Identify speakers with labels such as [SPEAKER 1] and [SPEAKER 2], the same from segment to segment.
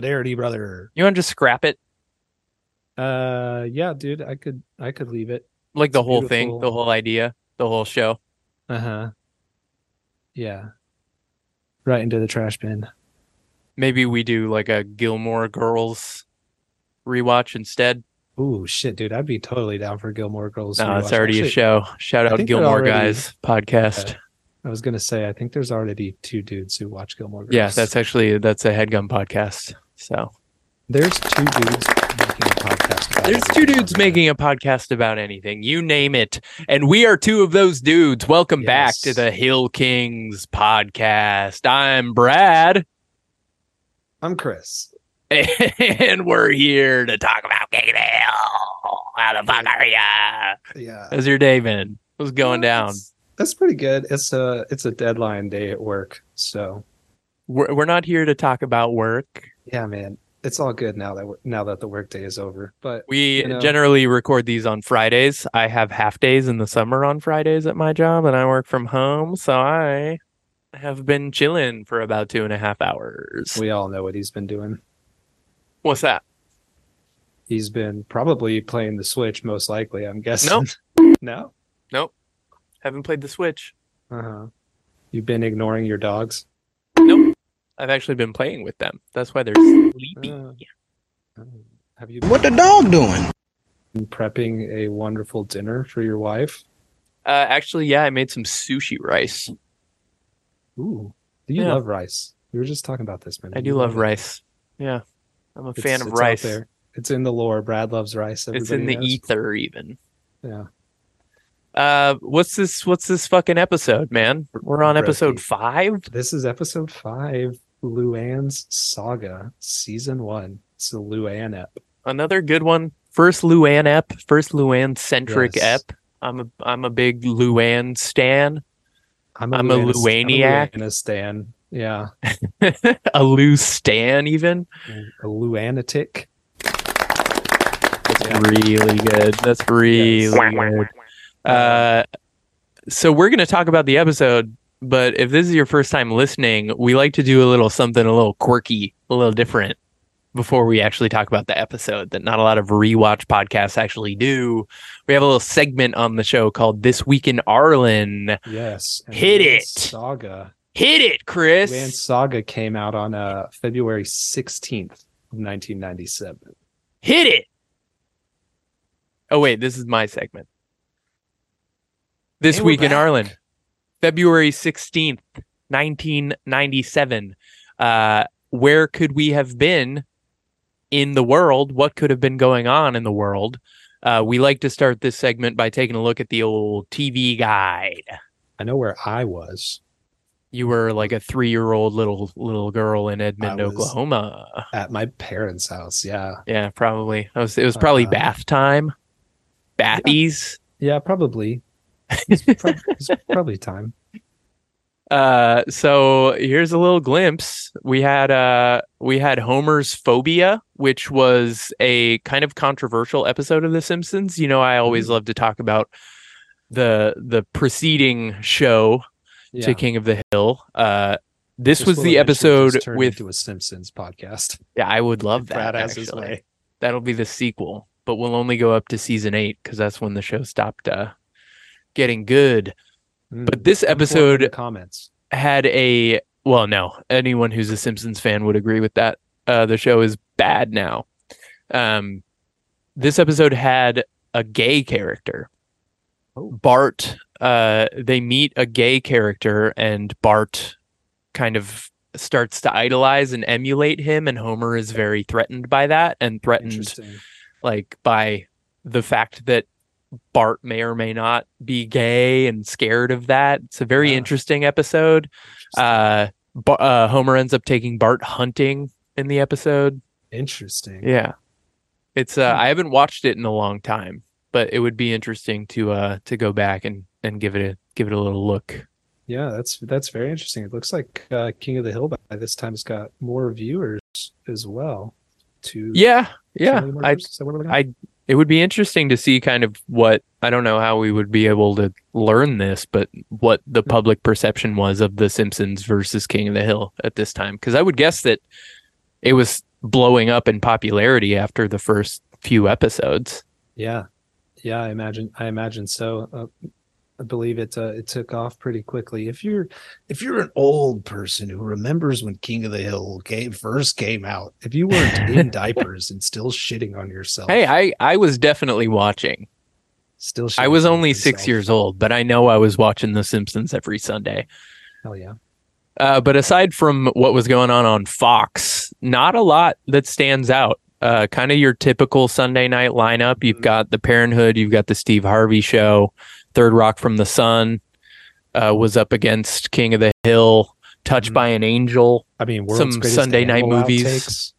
[SPEAKER 1] solidarity, brother.
[SPEAKER 2] you want to just scrap it?
[SPEAKER 1] Uh, yeah, dude, I could, I could leave it.
[SPEAKER 2] Like the
[SPEAKER 1] It's
[SPEAKER 2] whole thing, the whole idea, the whole show.
[SPEAKER 1] Uh huh. Yeah. Right into the trash bin.
[SPEAKER 2] Maybe we do like a Gilmore Girls rewatch instead.
[SPEAKER 1] Ooh, shit, dude, I'd be totally down for Gilmore Girls.
[SPEAKER 2] No, it's
[SPEAKER 1] rewatch.
[SPEAKER 2] already a show. Shout out Gilmore
[SPEAKER 1] already-
[SPEAKER 2] Guys podcast.
[SPEAKER 1] I was gonna say, I think there's already two dudes who watch Gilmore Girls.
[SPEAKER 2] Yeah, that's actually that's a headgum podcast. So
[SPEAKER 1] there's two dudes making a podcast. About
[SPEAKER 2] there's two dudes making a podcast about anything, you name it, and we are two of those dudes. Welcome back to the Hill Kings podcast. I'm Brad,
[SPEAKER 1] I'm Chris.
[SPEAKER 2] and we're here to talk about King of the Hill. How the fuck are ya?
[SPEAKER 1] Yeah.
[SPEAKER 2] How's your day been? What's going down?
[SPEAKER 1] That's, that's pretty good. It's a it's a deadline day at work, so
[SPEAKER 2] We're we're not here to talk about work.
[SPEAKER 1] Yeah, man, it's all good now that we're, now that the workday is over. But
[SPEAKER 2] We
[SPEAKER 1] You know.
[SPEAKER 2] generally record these on Fridays. I have half days in the summer on Fridays at my job, and I work from home, so I have been chilling for about two and a half hours.
[SPEAKER 1] we all know what he's been doing.
[SPEAKER 2] What's that?
[SPEAKER 1] He's been probably playing the Switch, most likely. I'm guessing.
[SPEAKER 2] Nope.
[SPEAKER 1] no. Nope.
[SPEAKER 2] Haven't played the Switch.
[SPEAKER 1] Uh huh. You've been ignoring your dogs.
[SPEAKER 2] Nope. I've actually been playing with them. That's why they're sleepy.
[SPEAKER 1] Uh, Oh. Have you
[SPEAKER 3] What the dog doing?
[SPEAKER 1] been prepping a wonderful dinner for your wife?
[SPEAKER 2] Uh, actually, yeah, I made some sushi rice.
[SPEAKER 1] Ooh, do you
[SPEAKER 2] Yeah.
[SPEAKER 1] love rice. We were just talking about this, man.
[SPEAKER 2] I
[SPEAKER 1] You
[SPEAKER 2] do love
[SPEAKER 1] it.
[SPEAKER 2] rice. Yeah, I'm a
[SPEAKER 1] It's-
[SPEAKER 2] fan of
[SPEAKER 1] it's out
[SPEAKER 2] rice.
[SPEAKER 1] there. It's in the lore. Brad loves rice.
[SPEAKER 2] It's in
[SPEAKER 1] Everybody
[SPEAKER 2] the
[SPEAKER 1] knows.
[SPEAKER 2] ether, even.
[SPEAKER 1] Yeah.
[SPEAKER 2] Uh, what's this? What's this fucking episode, man? We're on episode
[SPEAKER 1] Brokey.
[SPEAKER 2] five.
[SPEAKER 1] This is episode five, Luanne's Saga, season one. It's the Luanne ep.
[SPEAKER 2] another good one. First Luanne ep, first Luanne centric
[SPEAKER 1] Yes.
[SPEAKER 2] ep. I'm a I'm a big Luanne stan.
[SPEAKER 1] I'm
[SPEAKER 2] I'm a Luaniac.
[SPEAKER 1] I'm a stan. Yeah.
[SPEAKER 2] a Lou stan even.
[SPEAKER 1] A Luanatic.
[SPEAKER 2] That's
[SPEAKER 1] Yeah.
[SPEAKER 2] really good. That's really good. Uh so we're gonna talk about the episode, but if this is your first time listening, we like to do a little something a little quirky, a little different before we actually talk about the episode that not a lot of rewatch podcasts actually do. We have a little segment on the show called This Week in Arlen.
[SPEAKER 1] Yes.
[SPEAKER 2] Hit it.
[SPEAKER 1] Saga.
[SPEAKER 2] Hit it, Chris.
[SPEAKER 1] Luanne Saga came out on uh, February 16th of 1997.
[SPEAKER 2] Hit it. Oh wait, this is my segment. This
[SPEAKER 1] we're
[SPEAKER 2] week in
[SPEAKER 1] back.
[SPEAKER 2] February 16th, 1997. Uh where could we have been in the world? What could have been going on in the world? Uh, we like to start this segment by taking a look at the old TV guide.
[SPEAKER 1] I know where I was
[SPEAKER 2] You were like a three-year-old little little girl in Edmond, Oklahoma.
[SPEAKER 1] at my parents' house. Yeah.
[SPEAKER 2] Yeah, probably. It was, it was probably
[SPEAKER 1] Uh,
[SPEAKER 2] bath time. Bathies.
[SPEAKER 1] Yeah, probably. It's, prob- it's probably time.
[SPEAKER 2] Uh, so here's a little glimpse. We had uh we had Homer's phobia, which was a kind of controversial episode of The Simpsons. You know, I always
[SPEAKER 1] Mm.
[SPEAKER 2] love to talk about the the preceding show
[SPEAKER 1] Yeah.
[SPEAKER 2] to King of the Hill. Uh, this, was the episode
[SPEAKER 1] just
[SPEAKER 2] with
[SPEAKER 1] into a Simpsons podcast.
[SPEAKER 2] yeah, I would love that.
[SPEAKER 1] Brad has his
[SPEAKER 2] actually.
[SPEAKER 1] way.
[SPEAKER 2] That'll be the sequel, but we'll only go up to season eight because that's when the show stopped uh, getting good. But
[SPEAKER 1] Mm.
[SPEAKER 2] this
[SPEAKER 1] forward to
[SPEAKER 2] episode
[SPEAKER 1] comments.
[SPEAKER 2] had a well, no, anyone who's a Simpsons fan would agree with that. Uh, the show is bad now. Um, this episode had a gay character.
[SPEAKER 1] Oh.
[SPEAKER 2] Bart. Uh, they meet a gay character, and Bart kind of starts to idolize and emulate him, and Homer is very threatened by that, and threatened like by the fact that Bart may or may not be gay and scared of that. It's a very
[SPEAKER 1] Yeah.
[SPEAKER 2] interesting episode. Uh, Ba- uh, Homer ends up taking Bart hunting in the episode.
[SPEAKER 1] Interesting.
[SPEAKER 2] Yeah, it's. Uh,
[SPEAKER 1] Hmm.
[SPEAKER 2] I haven't watched it in a long time, but it would be interesting to uh to go back and and give it a give it a little look.
[SPEAKER 1] Yeah, that's that's very interesting. It looks like uh, King of the Hill by this time has got more viewers as well. To
[SPEAKER 2] Yeah, yeah. I
[SPEAKER 1] viewers? Is that what we're looking at?
[SPEAKER 2] I it would be interesting to see kind of what I don't know how we would be able to learn this, but what the public perception was of The Simpsons versus King of the Hill at this time. Because I would guess that it was blowing up in popularity after the first few episodes.
[SPEAKER 1] Yeah, yeah. I imagine. I imagine so. Uh, I believe it. Uh, it took off pretty quickly. If you're, if you're an old person who remembers when King of the Hill came first came out, if you weren't in diapers and still shitting on yourself,
[SPEAKER 2] Hey, I I was definitely watching.
[SPEAKER 1] still.
[SPEAKER 2] I was
[SPEAKER 1] on
[SPEAKER 2] only six years old, but I know I was watching The Simpsons every Sunday.
[SPEAKER 1] Hell yeah.
[SPEAKER 2] Uh, but aside from what was going on on Fox, not a lot that stands out. Uh, kind of your typical Sunday night lineup. You've
[SPEAKER 1] Mhm.
[SPEAKER 2] got the Parenthood, you've got the Steve Harvey Show, Third Rock from the Sun uh, was up against King of the Hill, Touched
[SPEAKER 1] Mhm.
[SPEAKER 2] by an Angel.
[SPEAKER 1] I mean, world's
[SPEAKER 2] Some Sunday night movies.
[SPEAKER 1] outtakes.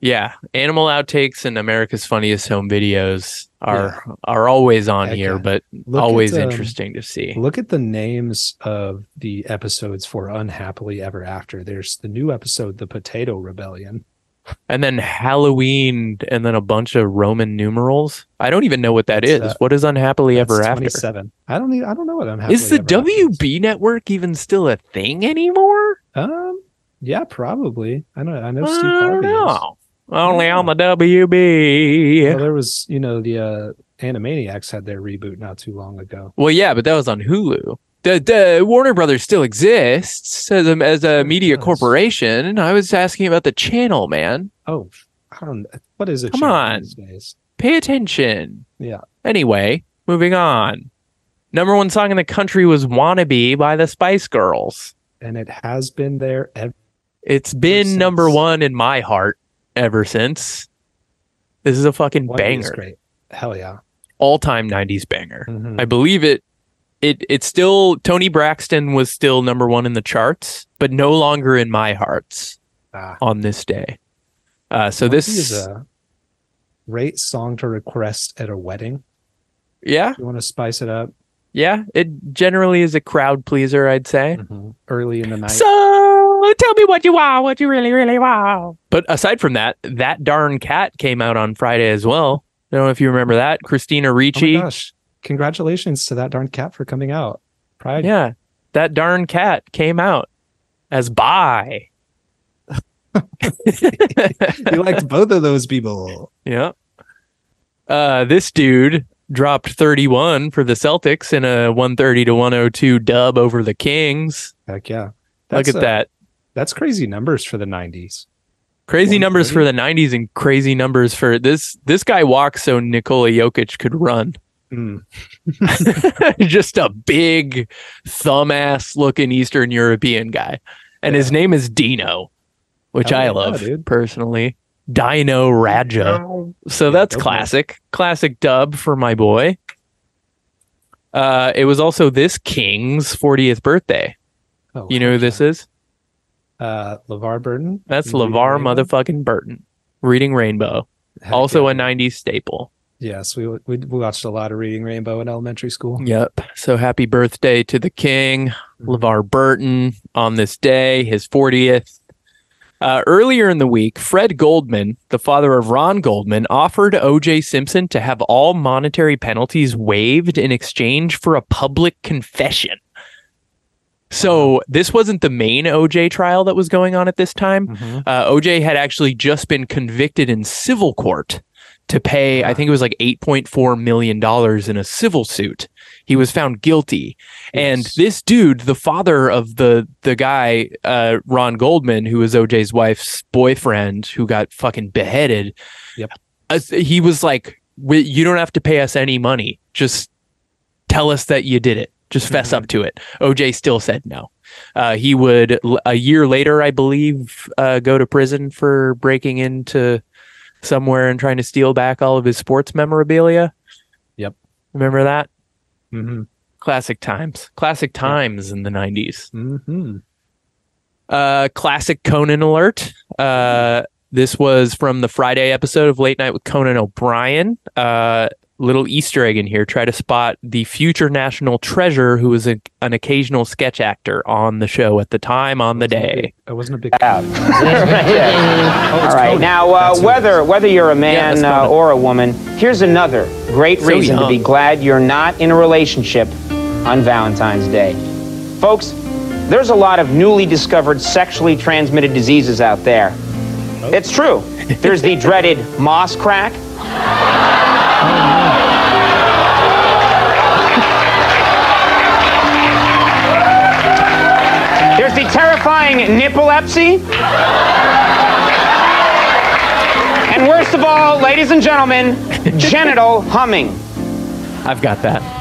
[SPEAKER 2] Yeah, Animal Outtakes and America's Funniest Home Videos are are always on
[SPEAKER 1] Heck
[SPEAKER 2] here,
[SPEAKER 1] yeah.
[SPEAKER 2] but
[SPEAKER 1] Look
[SPEAKER 2] always
[SPEAKER 1] at, um,
[SPEAKER 2] interesting to see.
[SPEAKER 1] Look at the names of the episodes for Unhappily Ever After. There's the new episode, The Potato Rebellion.
[SPEAKER 2] And then Halloween, and then a bunch of Roman numerals. I don't even know what that is.
[SPEAKER 1] That's, uh,
[SPEAKER 2] what is Unhappily Ever
[SPEAKER 1] That's
[SPEAKER 2] After?
[SPEAKER 1] 27. I don't. Even, I don't know what Unhappily
[SPEAKER 2] Is the
[SPEAKER 1] Ever After is.
[SPEAKER 2] WB network even still a thing anymore?
[SPEAKER 1] Um. Yeah, probably. I know. I know
[SPEAKER 2] I
[SPEAKER 1] Steve
[SPEAKER 2] don't
[SPEAKER 1] is.
[SPEAKER 2] know. Only on the
[SPEAKER 1] Well,
[SPEAKER 2] WB.
[SPEAKER 1] there was, you know, the uh, Animaniacs had their reboot not too long ago.
[SPEAKER 2] Well, yeah, but that was on Hulu. The, the Warner Brothers still exists as a, as a media corporation. I was asking about the channel, man.
[SPEAKER 1] Oh, I don't. What is it?
[SPEAKER 2] Come on. Pay attention.
[SPEAKER 1] Yeah.
[SPEAKER 2] Anyway, moving on. Number one song in the country was "Wannabe" by the Spice Girls.
[SPEAKER 1] And it has been there ever.
[SPEAKER 2] It's been
[SPEAKER 1] since.
[SPEAKER 2] number one in my heart ever since. This is a fucking
[SPEAKER 1] is
[SPEAKER 2] banger,
[SPEAKER 1] great. Hell yeah.
[SPEAKER 2] all time '90s banger.
[SPEAKER 1] Mhm.
[SPEAKER 2] I believe it. It it's still Toni Braxton was still number one in the charts, but no longer in my hearts
[SPEAKER 1] Ah.
[SPEAKER 2] on this day. Uh, so this
[SPEAKER 1] is a great song to request at a wedding.
[SPEAKER 2] yeah
[SPEAKER 1] You want to spice it up
[SPEAKER 2] yeah it generally is a crowd pleaser I'd say.
[SPEAKER 1] early in the night.
[SPEAKER 2] So tell me what you want, what you really, really want. But aside from that, that darn cat came out on Friday as well. I don't know if you remember that. Christina
[SPEAKER 1] oh my
[SPEAKER 2] Ricci.
[SPEAKER 1] gosh! Congratulations to that darn cat for coming out. Pride.
[SPEAKER 2] yeah. That darn cat came out as bi.
[SPEAKER 1] you liked both of those people.
[SPEAKER 2] yeah. Uh, this dude dropped 31 for the Celtics in a 130 to 102 dub over the Kings.
[SPEAKER 1] Heck yeah!
[SPEAKER 2] Look at
[SPEAKER 1] a-
[SPEAKER 2] that.
[SPEAKER 1] That's crazy numbers for the '90s.
[SPEAKER 2] Crazy numbers for the 90s and crazy numbers for this. This guy walks so Nikola Jokic could run.
[SPEAKER 1] Mm.
[SPEAKER 2] just a big thumb ass looking Eastern European guy. And his name is Dino, which I
[SPEAKER 1] yeah,
[SPEAKER 2] love personally. Dino Radja. So that's
[SPEAKER 1] man.
[SPEAKER 2] classic. Classic dub for my boy. Uh, it was also this king's 40th birthday.
[SPEAKER 1] Oh,
[SPEAKER 2] You know who this is?
[SPEAKER 1] Uh, LeVar Burton.
[SPEAKER 2] That's
[SPEAKER 1] Reading
[SPEAKER 2] LeVar
[SPEAKER 1] Rainbow?
[SPEAKER 2] motherfucking Burton. Reading Rainbow.
[SPEAKER 1] Heck
[SPEAKER 2] Also
[SPEAKER 1] yeah,
[SPEAKER 2] a 90s staple.
[SPEAKER 1] Yes, we, we watched a lot of Reading Rainbow in elementary school.
[SPEAKER 2] Yep. So happy birthday to the king,
[SPEAKER 1] Mhm.
[SPEAKER 2] LeVar Burton, on this day, his 40th. Uh, earlier in the week, Fred Goldman, the father of Ron Goldman, offered O.J. Simpson to have all monetary penalties waived in exchange for a public confession. So this wasn't the main OJ trial that was going on at this time.
[SPEAKER 1] Mhm.
[SPEAKER 2] Uh, OJ had actually just been convicted in civil court to pay, I think it was like $8.4 million in a civil suit. He was found guilty. And this dude, the father of the the guy, uh, Ron Goldman, who was OJ's wife's boyfriend who got fucking beheaded,
[SPEAKER 1] Yep.
[SPEAKER 2] uh, he was like, "We- You don't have to pay us any money. Just tell us that you did it. Just fess
[SPEAKER 1] Mhm.
[SPEAKER 2] up to it. OJ still said no. Uh, he would a year later, I believe, uh, go to prison for breaking into somewhere and trying to steal back all of his sports memorabilia.
[SPEAKER 1] Yep.
[SPEAKER 2] Remember that?
[SPEAKER 1] Mhm.
[SPEAKER 2] Classic times. Classic times in the 90s.
[SPEAKER 1] Mhm.
[SPEAKER 2] Uh, classic Conan alert. Uh, this was from the Friday episode of Late Night with Conan O'Brien. Uh, little Easter egg in here. Try to spot the future national treasure who was a, an occasional sketch actor on the show at the time on the day.
[SPEAKER 1] I wasn't a big.
[SPEAKER 3] out.
[SPEAKER 1] Oh,
[SPEAKER 3] All right. Now, uh,
[SPEAKER 1] That's who it
[SPEAKER 3] whether whether you're a man
[SPEAKER 2] that's
[SPEAKER 3] uh, or a woman, here's another great
[SPEAKER 2] So
[SPEAKER 3] reason to be glad you're not in a relationship on Valentine's Day. Folks, there's a lot of newly discovered sexually transmitted diseases out there. It's true. There's the dreaded moss crack. There's the terrifying nipplelepsy. And worst of all, ladies and gentlemen, genital humming.
[SPEAKER 2] I've got that.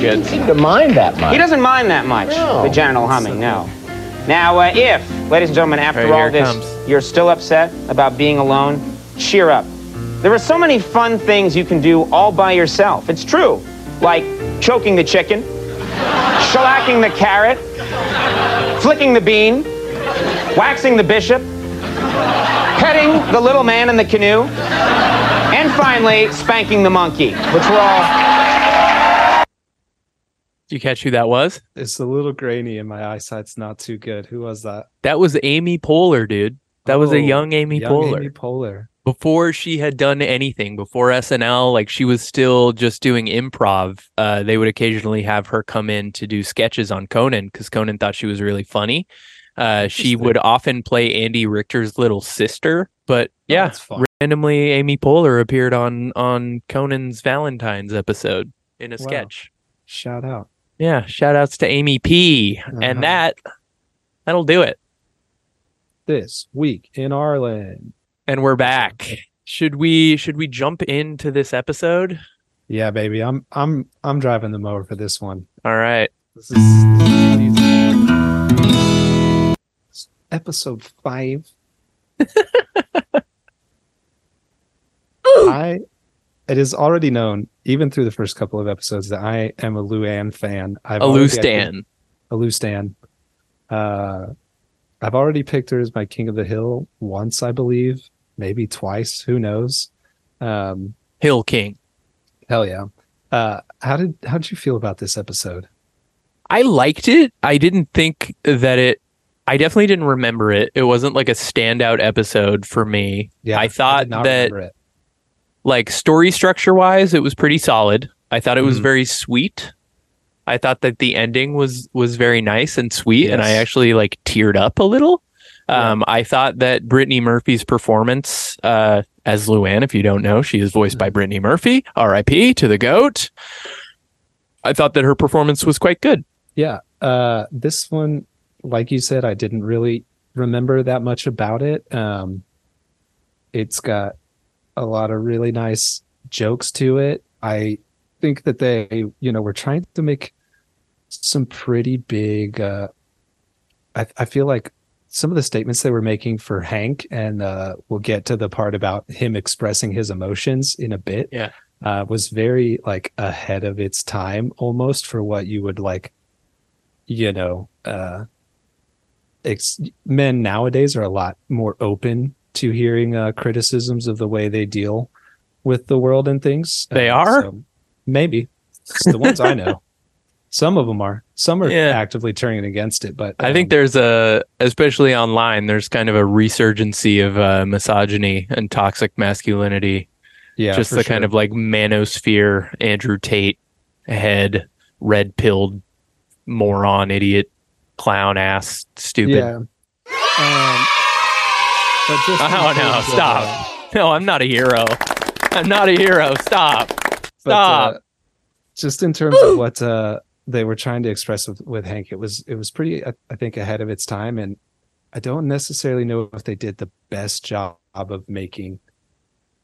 [SPEAKER 2] So good.
[SPEAKER 4] to mind that much.
[SPEAKER 3] He doesn't mind that much,
[SPEAKER 4] No.
[SPEAKER 3] the genital humming, no. Now, uh, if, ladies and gentlemen, after
[SPEAKER 2] Right,
[SPEAKER 3] all this,
[SPEAKER 2] comes.
[SPEAKER 3] you're still upset about being alone, cheer up. There are so many fun things you can do all by yourself. It's true. Like choking the chicken, shellacking the carrot, flicking the bean, waxing the bishop, petting the little man in the canoe, and finally, spanking the monkey, which we're all.
[SPEAKER 2] Did you catch who that was?
[SPEAKER 1] It's a little grainy and my eyesight's not too good. Who was that?
[SPEAKER 2] That was Amy Poehler, dude. That was
[SPEAKER 1] Oh,
[SPEAKER 2] a young Amy
[SPEAKER 1] young
[SPEAKER 2] Poehler.
[SPEAKER 1] Amy Poehler.
[SPEAKER 2] before she had done anything before SNL, like she was still just doing improv. Uh, they would occasionally have her come in to do sketches on Conan because Conan thought she was really funny. Uh, she would often play Andy Richter's little sister, but yeah,
[SPEAKER 1] that's
[SPEAKER 2] randomly Amy Poehler appeared on on Conan's Valentine's episode in a
[SPEAKER 1] Wow.
[SPEAKER 2] sketch.
[SPEAKER 1] Shout out.
[SPEAKER 2] Yeah, shout outs to Amy P.
[SPEAKER 1] Uh-huh.
[SPEAKER 2] And that that'll do it.
[SPEAKER 1] This week in Arlen.
[SPEAKER 2] And we're back. Should we should we jump into this episode?
[SPEAKER 1] Yeah, baby. I'm I'm I'm driving them over for this one.
[SPEAKER 2] All right.
[SPEAKER 1] This is, this is episode five. I it is already known, even through the first couple of episodes, that I am a Luanne fan. I've
[SPEAKER 2] A
[SPEAKER 1] already-
[SPEAKER 2] Stan.
[SPEAKER 1] a loose Stan. Uh, I've already picked her as my king of the hill once, I believe, maybe twice. Who knows? Um,
[SPEAKER 2] Hill King.
[SPEAKER 1] hell yeah. Uh, how did how did you feel about this episode?
[SPEAKER 2] I liked it. I didn't think that it I definitely didn't remember it. It wasn't like a standout episode for me. Yeah, I thought
[SPEAKER 1] not
[SPEAKER 2] that-. Like story structure wise, it was pretty solid. I thought it was
[SPEAKER 1] Mhm.
[SPEAKER 2] very sweet. I thought that the ending was was very nice and sweet and I actually like teared up a little.
[SPEAKER 1] Yeah.
[SPEAKER 2] Um, I thought that Brittany Murphy's performance uh, as Luanne, if you don't know, she is voiced
[SPEAKER 1] Mm-hmm.
[SPEAKER 2] by Brittany Murphy. R.I.P. to the goat. I thought that her performance was quite good.
[SPEAKER 1] Yeah. Uh this one, like you said, I didn't really remember that much about it. Um it's got a lot of really nice jokes to it. I think that they, you know, were trying to make some pretty big uh I I feel like some of the statements they were making for Hank and uh we'll get to the part about him expressing his emotions in a bit.
[SPEAKER 2] Yeah.
[SPEAKER 1] Uh was very like ahead of its time almost for what you would like you know, uh, ex- men nowadays are a lot more open to hearing uh, criticisms of the way they deal with the world and things.
[SPEAKER 2] They
[SPEAKER 1] Uh,
[SPEAKER 2] are?
[SPEAKER 1] so maybe it's the ones I know. Some of them are. Some are
[SPEAKER 2] Yeah.
[SPEAKER 1] actively turning against it, but
[SPEAKER 2] I think
[SPEAKER 1] um,
[SPEAKER 2] there's a, especially online, there's kind of a resurgency of uh, misogyny and toxic masculinity.
[SPEAKER 1] yeah,
[SPEAKER 2] Just the kind of like manosphere, Andrew Tate, head, red pilled, moron, idiot, clown ass, stupid.
[SPEAKER 1] yeah. Um, but just
[SPEAKER 2] Oh no!
[SPEAKER 1] of, uh,
[SPEAKER 2] Stop! No, I'm not a hero. I'm not a hero. Stop!
[SPEAKER 1] but,
[SPEAKER 2] Stop!
[SPEAKER 1] uh, just in terms of what uh, they were trying to express with, with Hank, it was it was pretty, I, I think, ahead of its time, and I don't necessarily know if they did the best job of making,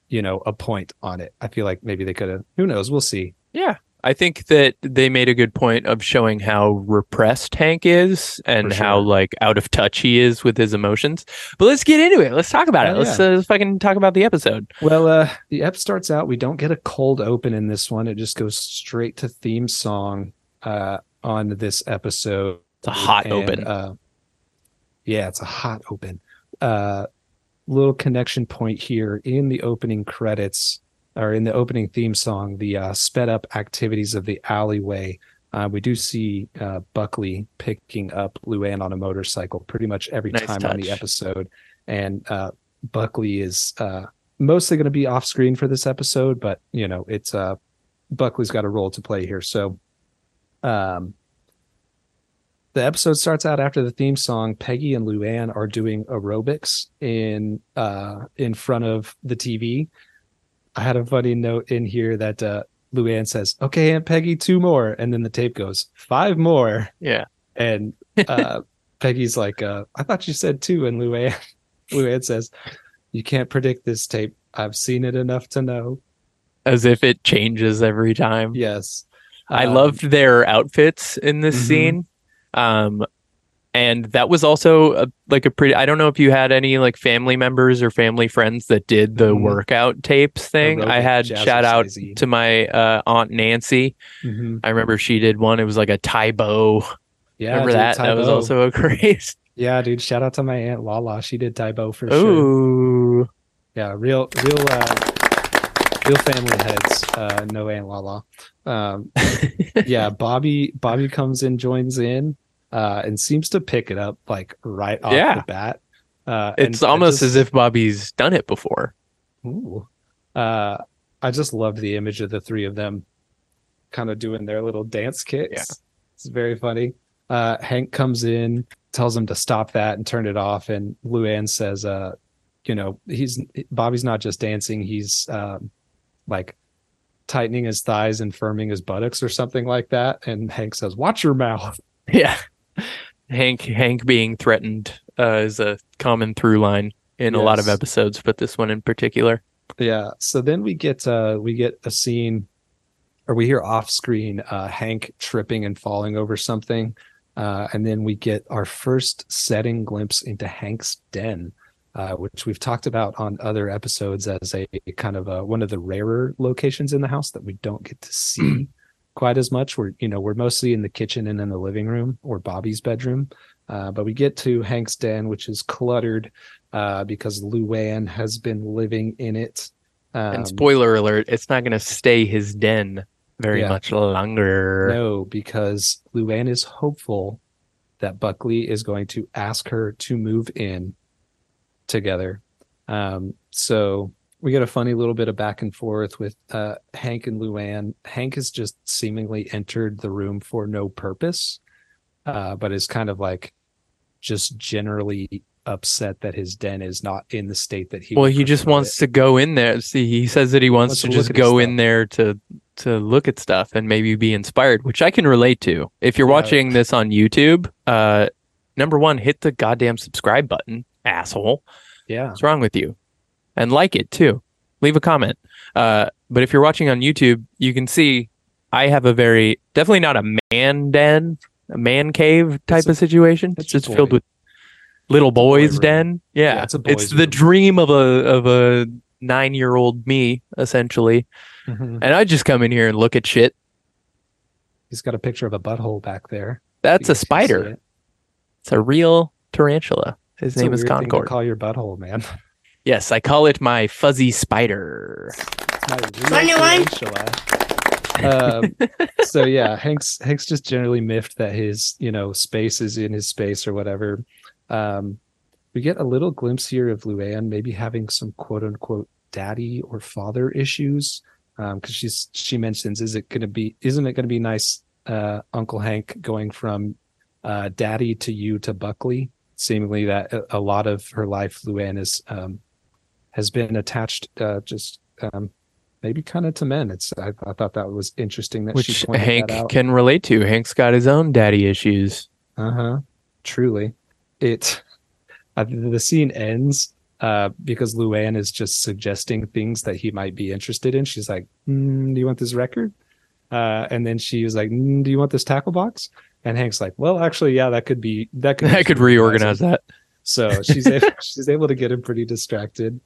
[SPEAKER 1] you know, a point on it. I feel like maybe they could have. Who knows? We'll see.
[SPEAKER 2] yeah, I think that they made a good point of showing how repressed Hank is and
[SPEAKER 1] For
[SPEAKER 2] how like out of touch he is with his emotions. But let's get into it. Let's talk about it.
[SPEAKER 1] Oh,
[SPEAKER 2] Let's,
[SPEAKER 1] yeah.
[SPEAKER 2] uh, let's fucking talk about the episode.
[SPEAKER 1] Well, uh, the ep starts out. We don't get a cold open in this one. It just goes straight to theme song uh, on this episode.
[SPEAKER 2] It's a hot
[SPEAKER 1] And,
[SPEAKER 2] open.
[SPEAKER 1] Uh, yeah, it's a hot open. Uh, little connection point here in the opening credits or in the opening theme song, the uh, sped up activities of the alleyway. Uh, we do see uh, Buckley picking up Luanne on a motorcycle pretty much every
[SPEAKER 2] Nice
[SPEAKER 1] time on the episode. And uh, Buckley is uh, mostly going to be off screen for this episode, but you know, it's uh, Buckley's got a role to play here. So, um, the episode starts out after the theme song. Peggy and Luanne are doing aerobics in uh in front of the TV. I had a funny note in here that uh Luanne says, "Okay, Aunt Peggy, two more," and then the tape goes, five more,"
[SPEAKER 2] yeah.
[SPEAKER 1] and uh Peggy's like, uh, "I thought you said two," and Luanne Luanne says, "You can't predict this tape. I've seen it enough to know."
[SPEAKER 2] As if it changes every time.
[SPEAKER 1] Yes,
[SPEAKER 2] I
[SPEAKER 1] Um,
[SPEAKER 2] loved their outfits in this
[SPEAKER 1] Mhm.
[SPEAKER 2] scene. Um, and that was also a, like a pretty, I don't know if you had any like family members or family friends that did the
[SPEAKER 1] Mhm.
[SPEAKER 2] workout tapes thing. I had shout out to my uh, aunt Nancy.
[SPEAKER 1] Mhm.
[SPEAKER 2] I remember she did one. It was like a Tae Bo.
[SPEAKER 1] Yeah,
[SPEAKER 2] remember
[SPEAKER 1] dude,
[SPEAKER 2] that? That was also a craze.
[SPEAKER 1] Yeah, dude. Shout out to my aunt Lala. She did Tae Bo for sure.
[SPEAKER 2] Ooh.
[SPEAKER 1] Yeah, real, real, uh, real family heads. Uh, no aunt Lala. Um, yeah, Bobby. Bobby comes in, joins in, uh, and seems to pick it up like right off
[SPEAKER 2] Yeah.
[SPEAKER 1] the bat. Uh,
[SPEAKER 2] It's almost
[SPEAKER 1] just-
[SPEAKER 2] as if Bobby's done it before.
[SPEAKER 1] Ooh. Uh, I just loved the image of the three of them, kind of doing their little dance kicks.
[SPEAKER 2] Yeah.
[SPEAKER 1] It's very funny. Uh, Hank comes in, tells him to stop that and turn it off, and Luanne says, "Uh, you know, he's Bobby's not just dancing; he's um, like tightening his thighs and firming his buttocks or something like that." And Hank says, "Watch your mouth."
[SPEAKER 2] Yeah. Hank Hank being threatened uh, is a common through line in a lot of episodes, but this one in particular.
[SPEAKER 1] Yeah. So then we get uh we get a scene or we hear off screen uh Hank tripping and falling over something. Uh and then we get our first setting glimpse into Hank's den. Uh, which we've talked about on other episodes as a kind of a, one of the rarer locations in the house that we don't get to see quite as much. We're you know we're mostly in the kitchen and in the living room or Bobby's bedroom, uh, but we get to Hank's den, which is cluttered uh, because Luanne has been living in it. Um,
[SPEAKER 2] and spoiler alert, it's not going to stay his den very
[SPEAKER 1] Yeah.
[SPEAKER 2] much longer.
[SPEAKER 1] No, because Luanne is hopeful that Buckley is going to ask her to move in together. Um, so we get a funny little bit of back and forth with uh, Hank and Luanne. Hank has just seemingly entered the room for no purpose, uh, but is kind of like just generally upset that his den is not in the state that he.
[SPEAKER 2] Well, he just wants
[SPEAKER 1] it.
[SPEAKER 2] to go in there. See, he says that he wants
[SPEAKER 1] Wants
[SPEAKER 2] to
[SPEAKER 1] to
[SPEAKER 2] just go in there to to look at stuff and maybe be inspired, which I can relate to. If you're
[SPEAKER 1] Yeah.
[SPEAKER 2] watching this on YouTube, uh, number one, hit the goddamn subscribe button, asshole.
[SPEAKER 1] Yeah.
[SPEAKER 2] What's wrong with you? And like it too. Leave a comment. Uh, but if you're watching on YouTube, you can see I have a very definitely not a man den, a man cave type
[SPEAKER 1] It's
[SPEAKER 2] of situation. It's
[SPEAKER 1] it's a
[SPEAKER 2] just filled with little
[SPEAKER 1] boy
[SPEAKER 2] boys'
[SPEAKER 1] room.
[SPEAKER 2] den. Yeah,
[SPEAKER 1] Yeah, it's a
[SPEAKER 2] it's the dream of a of a nine year old me essentially.
[SPEAKER 1] Mhm.
[SPEAKER 2] And I just come in here and look at shit.
[SPEAKER 1] He's got a picture of a butthole back there.
[SPEAKER 2] That's a
[SPEAKER 1] guys can see
[SPEAKER 2] spider.
[SPEAKER 1] it.
[SPEAKER 2] It's a real tarantula. His
[SPEAKER 1] It's a
[SPEAKER 2] name is
[SPEAKER 1] weird thing to
[SPEAKER 2] Concord.
[SPEAKER 1] Call your butthole, man.
[SPEAKER 2] Yes, I call it my fuzzy spider.
[SPEAKER 1] It's my real tarantula. um, so yeah, Hank's Hank's just generally miffed that his you know space is in his space or whatever. Um, we get a little glimpse here of Luanne maybe having some quote unquote daddy or father issues because she's she mentions is it going to be isn't it going to be nice uh, Uncle Hank going from uh, daddy to you to Buckley seemingly that a, a lot of her life Luanne is um, has been attached uh, just um, maybe kind of to men. It's I, I thought that was interesting that
[SPEAKER 2] Which
[SPEAKER 1] she
[SPEAKER 2] Hank can relate to. Hank's got his own daddy issues.
[SPEAKER 1] Uh huh. Truly, it. Uh, the scene ends uh, because Luanne is just suggesting things that he might be interested in. She's like, "Hmm, "Do you want this record?" Uh, and then she was like, "Mm, "Do you want this tackle box?" And Hank's like, "Well, actually, yeah, that could be that could
[SPEAKER 2] I could reorganize that.
[SPEAKER 1] so she's able, she's able to get him pretty distracted.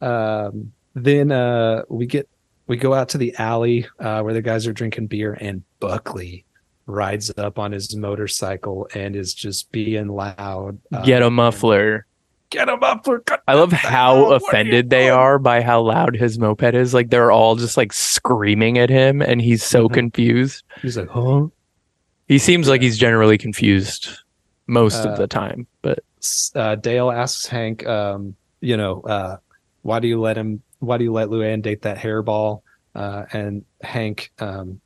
[SPEAKER 1] Um, then uh, we get we go out to the alley uh, where the guys are drinking beer, and Buckley rides up on his motorcycle and is just being loud. uh,
[SPEAKER 2] Get a muffler.
[SPEAKER 1] Get up for.
[SPEAKER 2] I love how offended they are by how loud his moped is. Like they're all just like screaming at him and he's so
[SPEAKER 1] Mhm.
[SPEAKER 2] confused.
[SPEAKER 1] He's like, huh?
[SPEAKER 2] He seems like he's generally confused most
[SPEAKER 1] Uh,
[SPEAKER 2] of the time, but
[SPEAKER 1] Uh, Dale asks Hank, um, you know, uh, why do you let him? Why do you let Luanne date that hairball? Uh, and Hank um,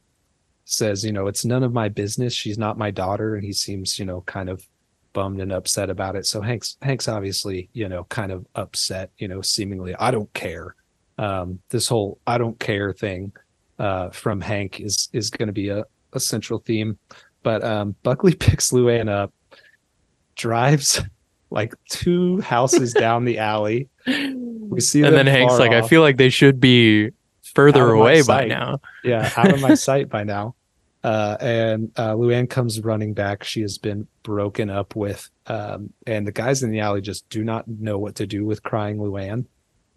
[SPEAKER 1] says, you know, it's none of my business. She's not my daughter, and he seems, you know, kind of bummed and upset about it. So Hank's Hank's obviously, you know, kind of upset. You know, seemingly, I don't care. Um, this whole I don't care thing uh, from Hank is is going to be a, a central theme. But um, Buckley picks Luanne up, drives like two houses down the alley. We see
[SPEAKER 2] and then Hank's like, I feel like they should be further
[SPEAKER 1] Out of my
[SPEAKER 2] away by now.
[SPEAKER 1] yeah, out of my sight by now. Uh, and uh, Luanne comes running back. She has been broken up with, um, and the guys in the alley just do not know what to do with crying Luanne.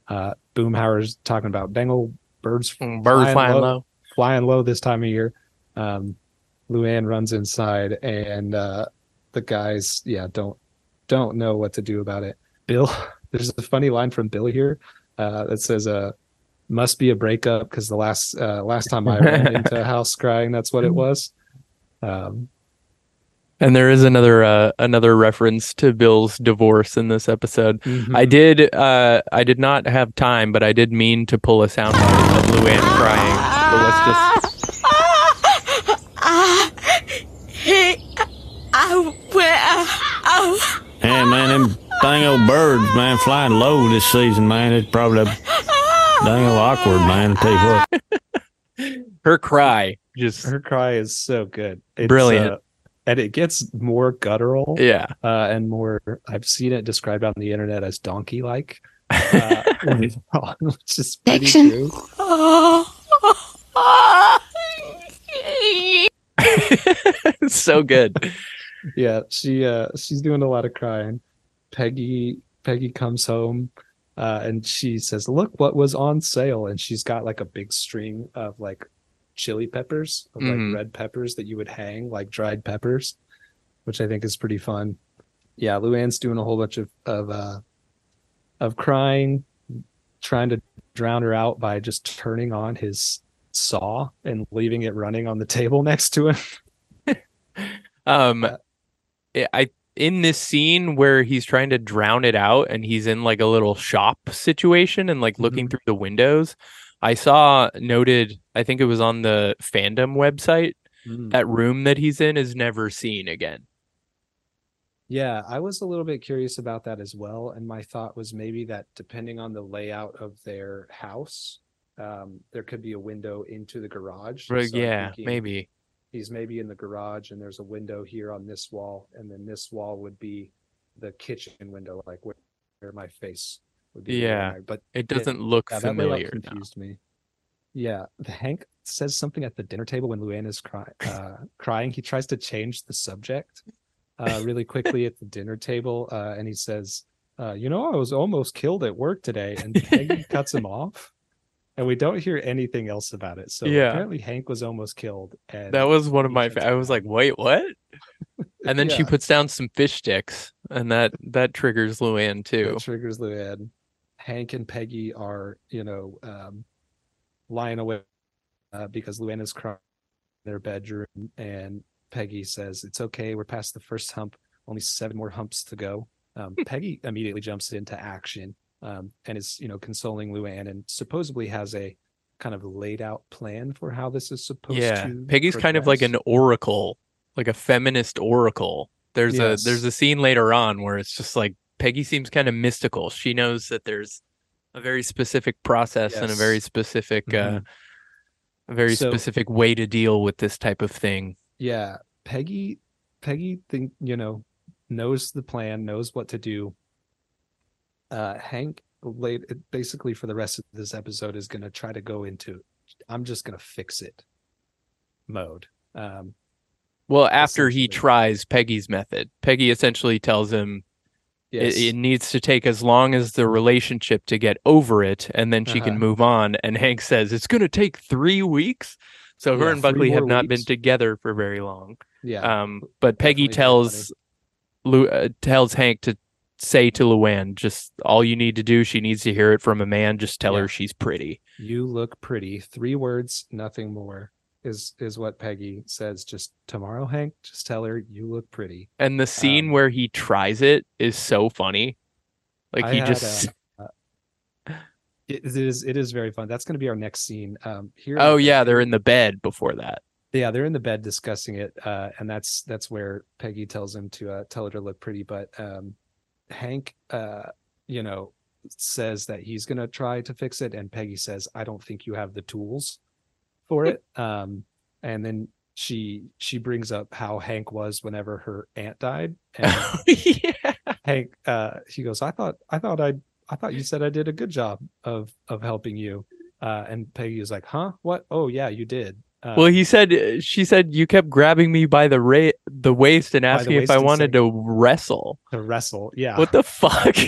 [SPEAKER 1] Uh, Boomhauer's talking about old birds
[SPEAKER 2] Mm, Birds flying
[SPEAKER 1] low,
[SPEAKER 2] low.
[SPEAKER 1] flying low this time of year. Um, Luanne runs inside, and uh, the guys, yeah, don't don't know what to do about it. Bill, there's a funny line from Bill here uh, that says, "Uh, must be a breakup because the last uh, last time I ran into a house crying, that's what it was." Um,
[SPEAKER 2] And there is another uh, another reference to Bill's divorce in this episode.
[SPEAKER 1] Mm-hmm.
[SPEAKER 2] I did uh I did not have time, but I did mean to pull a sound of Luanne crying. So let's just
[SPEAKER 4] Hey man, them dang old birds, man, flying low this season, man. It's probably dang old awkward, man. I tell you what.
[SPEAKER 2] her cry just
[SPEAKER 1] her cry is so good, It's,
[SPEAKER 2] Brilliant.
[SPEAKER 1] uh, and it gets more guttural
[SPEAKER 2] yeah.
[SPEAKER 1] uh, and more. I've seen it described on the internet as donkey-like, uh, which is pretty
[SPEAKER 5] Fiction.
[SPEAKER 1] true.
[SPEAKER 2] so good.
[SPEAKER 1] yeah she uh she's doing a lot of crying peggy peggy comes home uh and she says look what was on sale. And she's got like a big string of like chili peppers of
[SPEAKER 2] Mhm.
[SPEAKER 1] like red peppers that you would hang like dried peppers which i think is pretty fun. Yeah luanne's doing a whole bunch of of uh of crying trying to drown her out by just turning on his saw and leaving it running on the table next to him.
[SPEAKER 2] Um
[SPEAKER 1] Uh,
[SPEAKER 2] I in this scene where he's trying to drown it out and he's in like a little shop situation and like looking
[SPEAKER 1] Mhm.
[SPEAKER 2] through the windows. I saw noted, I think it was on the fandom website, that room that he's in is never seen again.
[SPEAKER 1] Yeah, I was a little bit curious about that as well. And my thought was maybe that depending on the layout of their house, um, there could be a window into the garage.
[SPEAKER 2] But
[SPEAKER 1] So
[SPEAKER 2] yeah,
[SPEAKER 1] thinking
[SPEAKER 2] maybe.
[SPEAKER 1] He's maybe in the garage and there's a window here on this wall. And then this wall would be the kitchen window, like where, where my face would be.
[SPEAKER 2] Yeah,
[SPEAKER 1] right? But
[SPEAKER 2] It doesn't look
[SPEAKER 1] yeah, that
[SPEAKER 2] familiar now.
[SPEAKER 1] confused me. Yeah, the Hank says something at the dinner table when Luanne is cry- uh, crying. He tries to change the subject uh, really quickly at the dinner table, uh, and he says, uh, "You know, I was almost killed at work today," and Peggy cuts him off, and we don't hear anything else about it. So
[SPEAKER 2] Yeah.
[SPEAKER 1] apparently, Hank was almost killed. And
[SPEAKER 2] That was one of my. Fa- I was like, wait, what? And then she puts down some fish sticks, and that that triggers Luanne too.
[SPEAKER 1] That triggers Luanne. Hank and Peggy are, you know, um, lying away uh, because Luanne is crying in their bedroom, and Peggy says, "It's okay. We're past the first hump. Only seven more humps to go." Um, Peggy immediately jumps into action um, and is, you know, consoling Luanne, and supposedly has a kind of laid out plan for how this is supposed
[SPEAKER 2] Yeah,
[SPEAKER 1] to.
[SPEAKER 2] Peggy's kind of like an oracle, like a feminist oracle. There's
[SPEAKER 1] Yes.
[SPEAKER 2] a there's a scene later on where it's just like Peggy seems kind of mystical. She knows that there's a very specific process and a very specific uh,
[SPEAKER 1] Mhm.
[SPEAKER 2] a very
[SPEAKER 1] So-
[SPEAKER 2] specific way to deal with this type of thing.
[SPEAKER 1] yeah peggy peggy think you know knows the plan knows what to do uh hank late basically for the rest of this episode is going to try to go into i'm just going to fix it mode. Um,
[SPEAKER 2] Well, after he tries Peggy's method, Peggy essentially tells him
[SPEAKER 1] yes,
[SPEAKER 2] it, it needs to take as long as the relationship to get over it, and then she can
[SPEAKER 1] Uh-huh.
[SPEAKER 2] move on. And Hank says it's going to take three weeks. So her and Buckley have not been together for very long.
[SPEAKER 1] yeah,
[SPEAKER 2] Um, but Peggy
[SPEAKER 1] definitely
[SPEAKER 2] tells uh, tells Hank to say to Luanne, just all you need to do. She needs to hear it from a man. Just tell
[SPEAKER 1] Yeah.
[SPEAKER 2] her she's pretty.
[SPEAKER 1] you look pretty. Three words, nothing more. Is is what Peggy says. Just tomorrow, Hank. Just tell her you look pretty.
[SPEAKER 2] And the scene
[SPEAKER 1] Um,
[SPEAKER 2] where he tries it is so funny. Like
[SPEAKER 1] I
[SPEAKER 2] he just.
[SPEAKER 1] It it is it is very fun. That's going to be our next scene. Um, here.
[SPEAKER 2] oh yeah, they're in the bed before that.
[SPEAKER 1] yeah they're in the bed discussing it uh and that's that's where peggy tells him to uh tell her to look pretty but um hank uh you know says that he's gonna try to fix it and peggy says i don't think you have the tools for it. Um and then she she brings up how hank was whenever her aunt died and
[SPEAKER 2] yeah.
[SPEAKER 1] hank uh he goes i thought i thought i i thought you said i did a good job of of helping you. Uh and peggy is like huh? What? Oh yeah you did uh,
[SPEAKER 2] Well, he said she said you kept grabbing me by the ra- the waist and asking if I wanted to wrestle.
[SPEAKER 1] to wrestle yeah
[SPEAKER 2] What the fuck?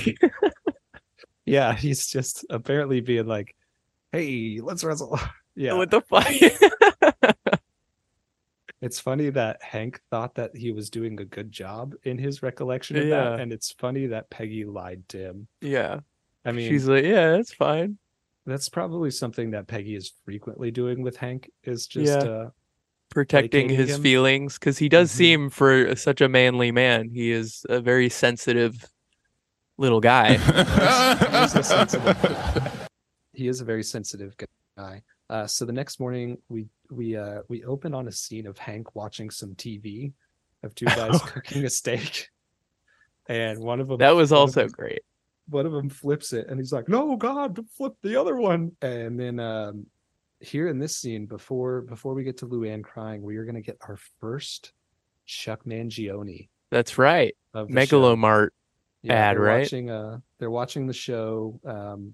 [SPEAKER 1] Yeah, he's just apparently being like, "Hey, let's wrestle." Yeah,
[SPEAKER 2] What the fuck?
[SPEAKER 1] it's funny that Hank thought that he was doing a good job in his recollection of
[SPEAKER 2] Yeah.
[SPEAKER 1] that, and it's funny that Peggy lied to him.
[SPEAKER 2] yeah.
[SPEAKER 1] I mean,
[SPEAKER 2] She's like, yeah, that's fine.
[SPEAKER 1] That's probably something that Peggy is frequently doing with Hank. Is just,
[SPEAKER 2] Yeah.
[SPEAKER 1] uh,
[SPEAKER 2] Protecting his
[SPEAKER 1] him?
[SPEAKER 2] feelings because he does
[SPEAKER 1] Mhm.
[SPEAKER 2] seem for such a manly man. He is a very sensitive little guy.
[SPEAKER 1] he's a sensitive- he is a very sensitive guy. Uh, so the next morning, we we uh, we open on a scene of Hank watching some TV of two guys cooking a steak, and one of them
[SPEAKER 2] that was also
[SPEAKER 1] them-
[SPEAKER 2] great.
[SPEAKER 1] One of them flips it and he's like no god flip the other one and then um here in this scene before before we get to luanne crying we are going to get our first chuck mangione
[SPEAKER 2] That's right.
[SPEAKER 1] of the show.
[SPEAKER 2] Mega Lo Mart.
[SPEAKER 1] yeah,
[SPEAKER 2] ad,
[SPEAKER 1] they're
[SPEAKER 2] right?
[SPEAKER 1] watching uh they're watching the show um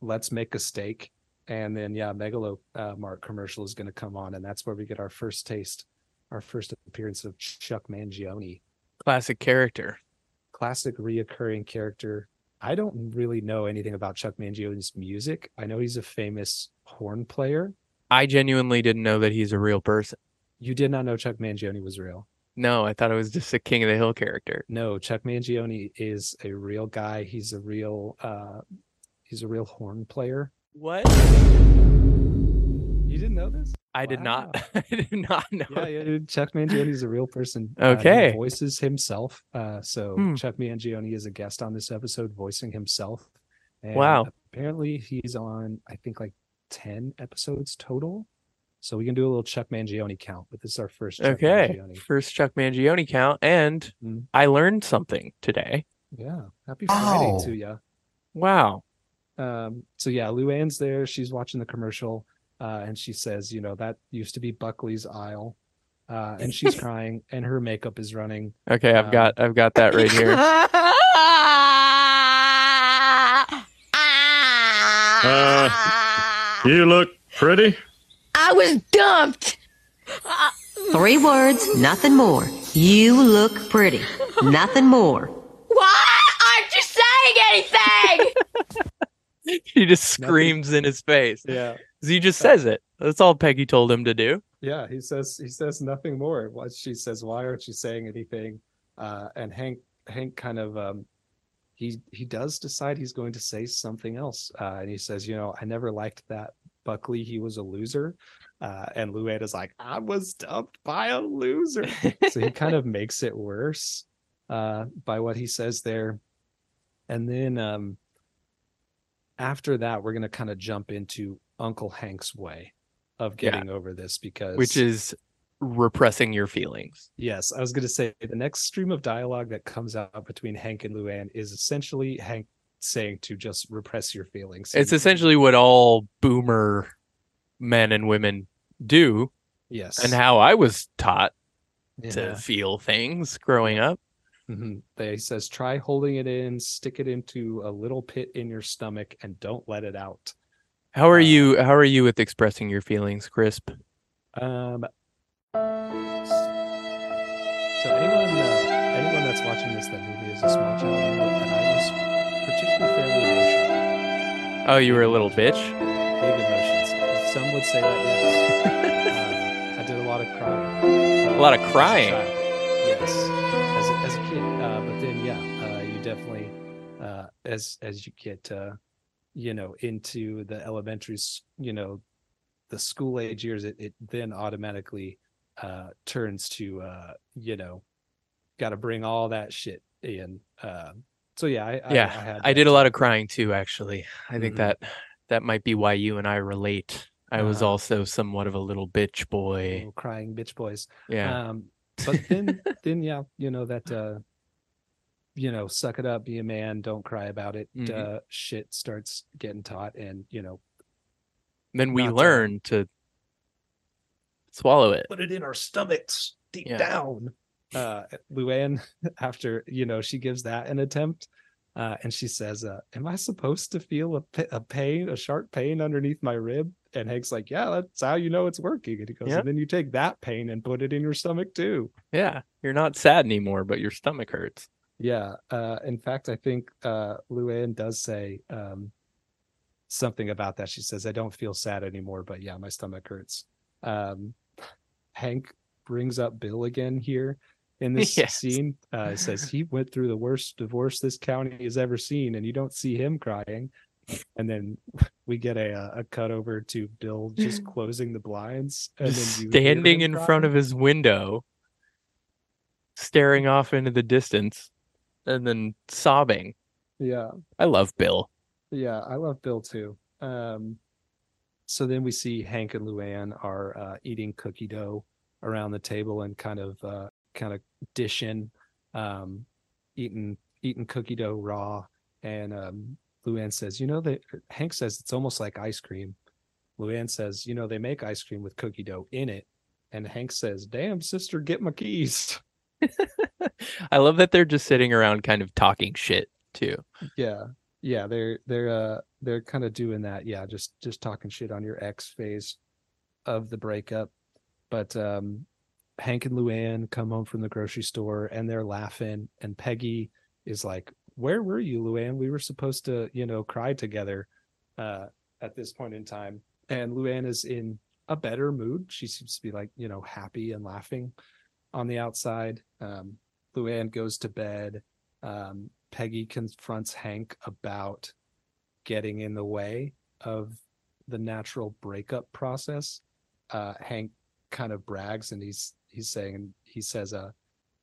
[SPEAKER 1] let's make a steak and then yeah megalo uh, mart commercial is going to come on and that's where we get our first taste our first appearance of chuck mangione
[SPEAKER 2] Classic character.
[SPEAKER 1] classic reoccurring character. I don't really know anything about Chuck Mangione's music. I know he's a famous horn player.
[SPEAKER 2] I genuinely didn't know that he's a real person.
[SPEAKER 1] You did not know Chuck Mangione was real.
[SPEAKER 2] No, I thought it was just a King of the Hill character.
[SPEAKER 1] No, Chuck Mangione is a real guy. He's a real uh he's a real horn player.
[SPEAKER 2] What?
[SPEAKER 1] Didn't know this?
[SPEAKER 2] I did not. I did not know.
[SPEAKER 1] Yeah, yeah. Chuck Mangione is a real person. Uh, he
[SPEAKER 2] Okay.
[SPEAKER 1] voices himself. Uh so
[SPEAKER 2] Hmm.
[SPEAKER 1] Chuck Mangione is a guest on this episode voicing himself. And
[SPEAKER 2] Wow.
[SPEAKER 1] Apparently he's on I think like 10 episodes total. So we can do a little Chuck Mangione count, but this is our first Chuck
[SPEAKER 2] Okay.
[SPEAKER 1] Mangione.
[SPEAKER 2] First Chuck Mangione count, and
[SPEAKER 1] Mm.
[SPEAKER 2] I learned something today.
[SPEAKER 1] Yeah. Happy Friday
[SPEAKER 5] Wow.
[SPEAKER 1] to you.
[SPEAKER 2] Wow.
[SPEAKER 1] Um, so yeah, Luanne's there. She's watching the commercial, uh, and she says, you know, that used to be Buckley's aisle. Uh, and she's crying, and her makeup is running.
[SPEAKER 2] Okay, I've
[SPEAKER 1] Um,
[SPEAKER 2] got I've got that right here.
[SPEAKER 4] You look pretty.
[SPEAKER 6] I was dumped.
[SPEAKER 7] Three words, nothing more. You look pretty. Nothing more.
[SPEAKER 6] Why aren't you saying anything?
[SPEAKER 2] he just screams in his face.
[SPEAKER 1] Yeah,
[SPEAKER 2] 'Cause He just says it. That's all Peggy told him to do.
[SPEAKER 1] yeah. He says he says nothing more. She says, why aren't you saying anything? Uh, and Hank Hank kind of um, he he does decide he's going to say something else, uh, and he says, you know, I never liked that Buckley. He was a loser. Uh, and Luanne is like, I was dumped by a loser. so he kind of makes it worse uh, by what he says there. And then um, after that, we're going to kind of jump into Uncle Hank's way of
[SPEAKER 2] Yeah.
[SPEAKER 1] getting over this because,
[SPEAKER 2] which is repressing your feelings.
[SPEAKER 1] yes, I was going to say the next stream of dialogue that comes out between Hank and Luanne is essentially Hank saying to just repress your feelings.
[SPEAKER 2] It's essentially what all boomer men and women do,
[SPEAKER 1] yes,
[SPEAKER 2] and how I was taught
[SPEAKER 1] Yeah.
[SPEAKER 2] to feel things growing up.
[SPEAKER 1] Mhm. They says try holding it in, stick it into a little pit in your stomach, and don't let it out.
[SPEAKER 2] How are
[SPEAKER 1] Uh,
[SPEAKER 2] you? How are you with expressing your feelings, Crisp?
[SPEAKER 1] Um, So anyone uh, anyone that's watching this that maybe is a small child, that I was particularly fairly emotional.
[SPEAKER 2] Oh, you were a little bitch.
[SPEAKER 1] Big emotions. Some would say that yes. uh, I did a lot of crying.
[SPEAKER 2] A lot of crying?
[SPEAKER 1] Yes, as a, as a kid. Uh, but then yeah, uh, you definitely uh, as as you get uh, you know into the elementary, you know, the school age years, it, it then automatically uh, turns to uh, you know, got to bring all that shit in. Um so yeah, I, I,
[SPEAKER 2] Yeah,
[SPEAKER 1] I, had
[SPEAKER 2] I did a lot of crying too, actually. I think
[SPEAKER 1] Mhm.
[SPEAKER 2] that that might be why you and I relate. I was
[SPEAKER 1] Uh-huh.
[SPEAKER 2] also somewhat of a little bitch boy.
[SPEAKER 1] Little crying bitch boys.
[SPEAKER 2] Yeah.
[SPEAKER 1] Um, but then, then yeah, you know that, uh, you know, suck it up, be a man, don't cry about it.
[SPEAKER 2] Mhm.
[SPEAKER 1] Uh, shit starts getting taught, and you know,
[SPEAKER 2] then we
[SPEAKER 1] not to-
[SPEAKER 2] learn to swallow it.
[SPEAKER 1] put it in our stomachs deep
[SPEAKER 2] Yeah.
[SPEAKER 1] down. Uh, Luanne, after you know, she gives that an attempt, uh, and she says, uh, "Am I supposed to feel a, a pain, a sharp pain underneath my rib?" And Hank's like, "Yeah, that's how you know it's working." And he goes. "And then you take that pain and put it in your stomach too."
[SPEAKER 2] Yeah. You're not sad anymore, but your stomach hurts.
[SPEAKER 1] Yeah. Uh, in fact, I think uh, Luanne does say um, something about that. She says, I don't feel sad anymore, but yeah, my stomach hurts. Um, Hank brings up Bill again here in this
[SPEAKER 2] Yes.
[SPEAKER 1] scene. Uh, says he went through the worst divorce this county has ever seen, and you don't see him crying. And then we get a, uh, a cut over to Bill just closing the blinds and then you
[SPEAKER 2] standing in front of his window, staring off into the distance, and then sobbing.
[SPEAKER 1] Yeah.
[SPEAKER 2] I love Bill.
[SPEAKER 1] Yeah, I love Bill too. Um, so then we see Hank and Luanne are uh, eating cookie dough around the table and kind of uh, kind of dishing, um, eating eating cookie dough raw. And um, Luanne says, "You know that Hank says it's almost like ice cream." Luanne says, "You know they make ice cream with cookie dough in it." And Hank says, "Damn, sister, get my keys."
[SPEAKER 2] I love that they're just sitting around kind of talking shit too.
[SPEAKER 1] yeah yeah they're they're uh they're kind of doing that yeah just just talking shit on your ex phase of the breakup but um hank and luanne come home from the grocery store and they're laughing and peggy is like where were you luanne? We were supposed to you know cry together uh at this point in time. And luanne is in a better mood. She seems to be like you know happy and laughing on the outside. Um luanne goes to bed. Um, Peggy confronts Hank about getting in the way of the natural breakup process. Uh, Hank kind of brags and he's he's saying he says, uh,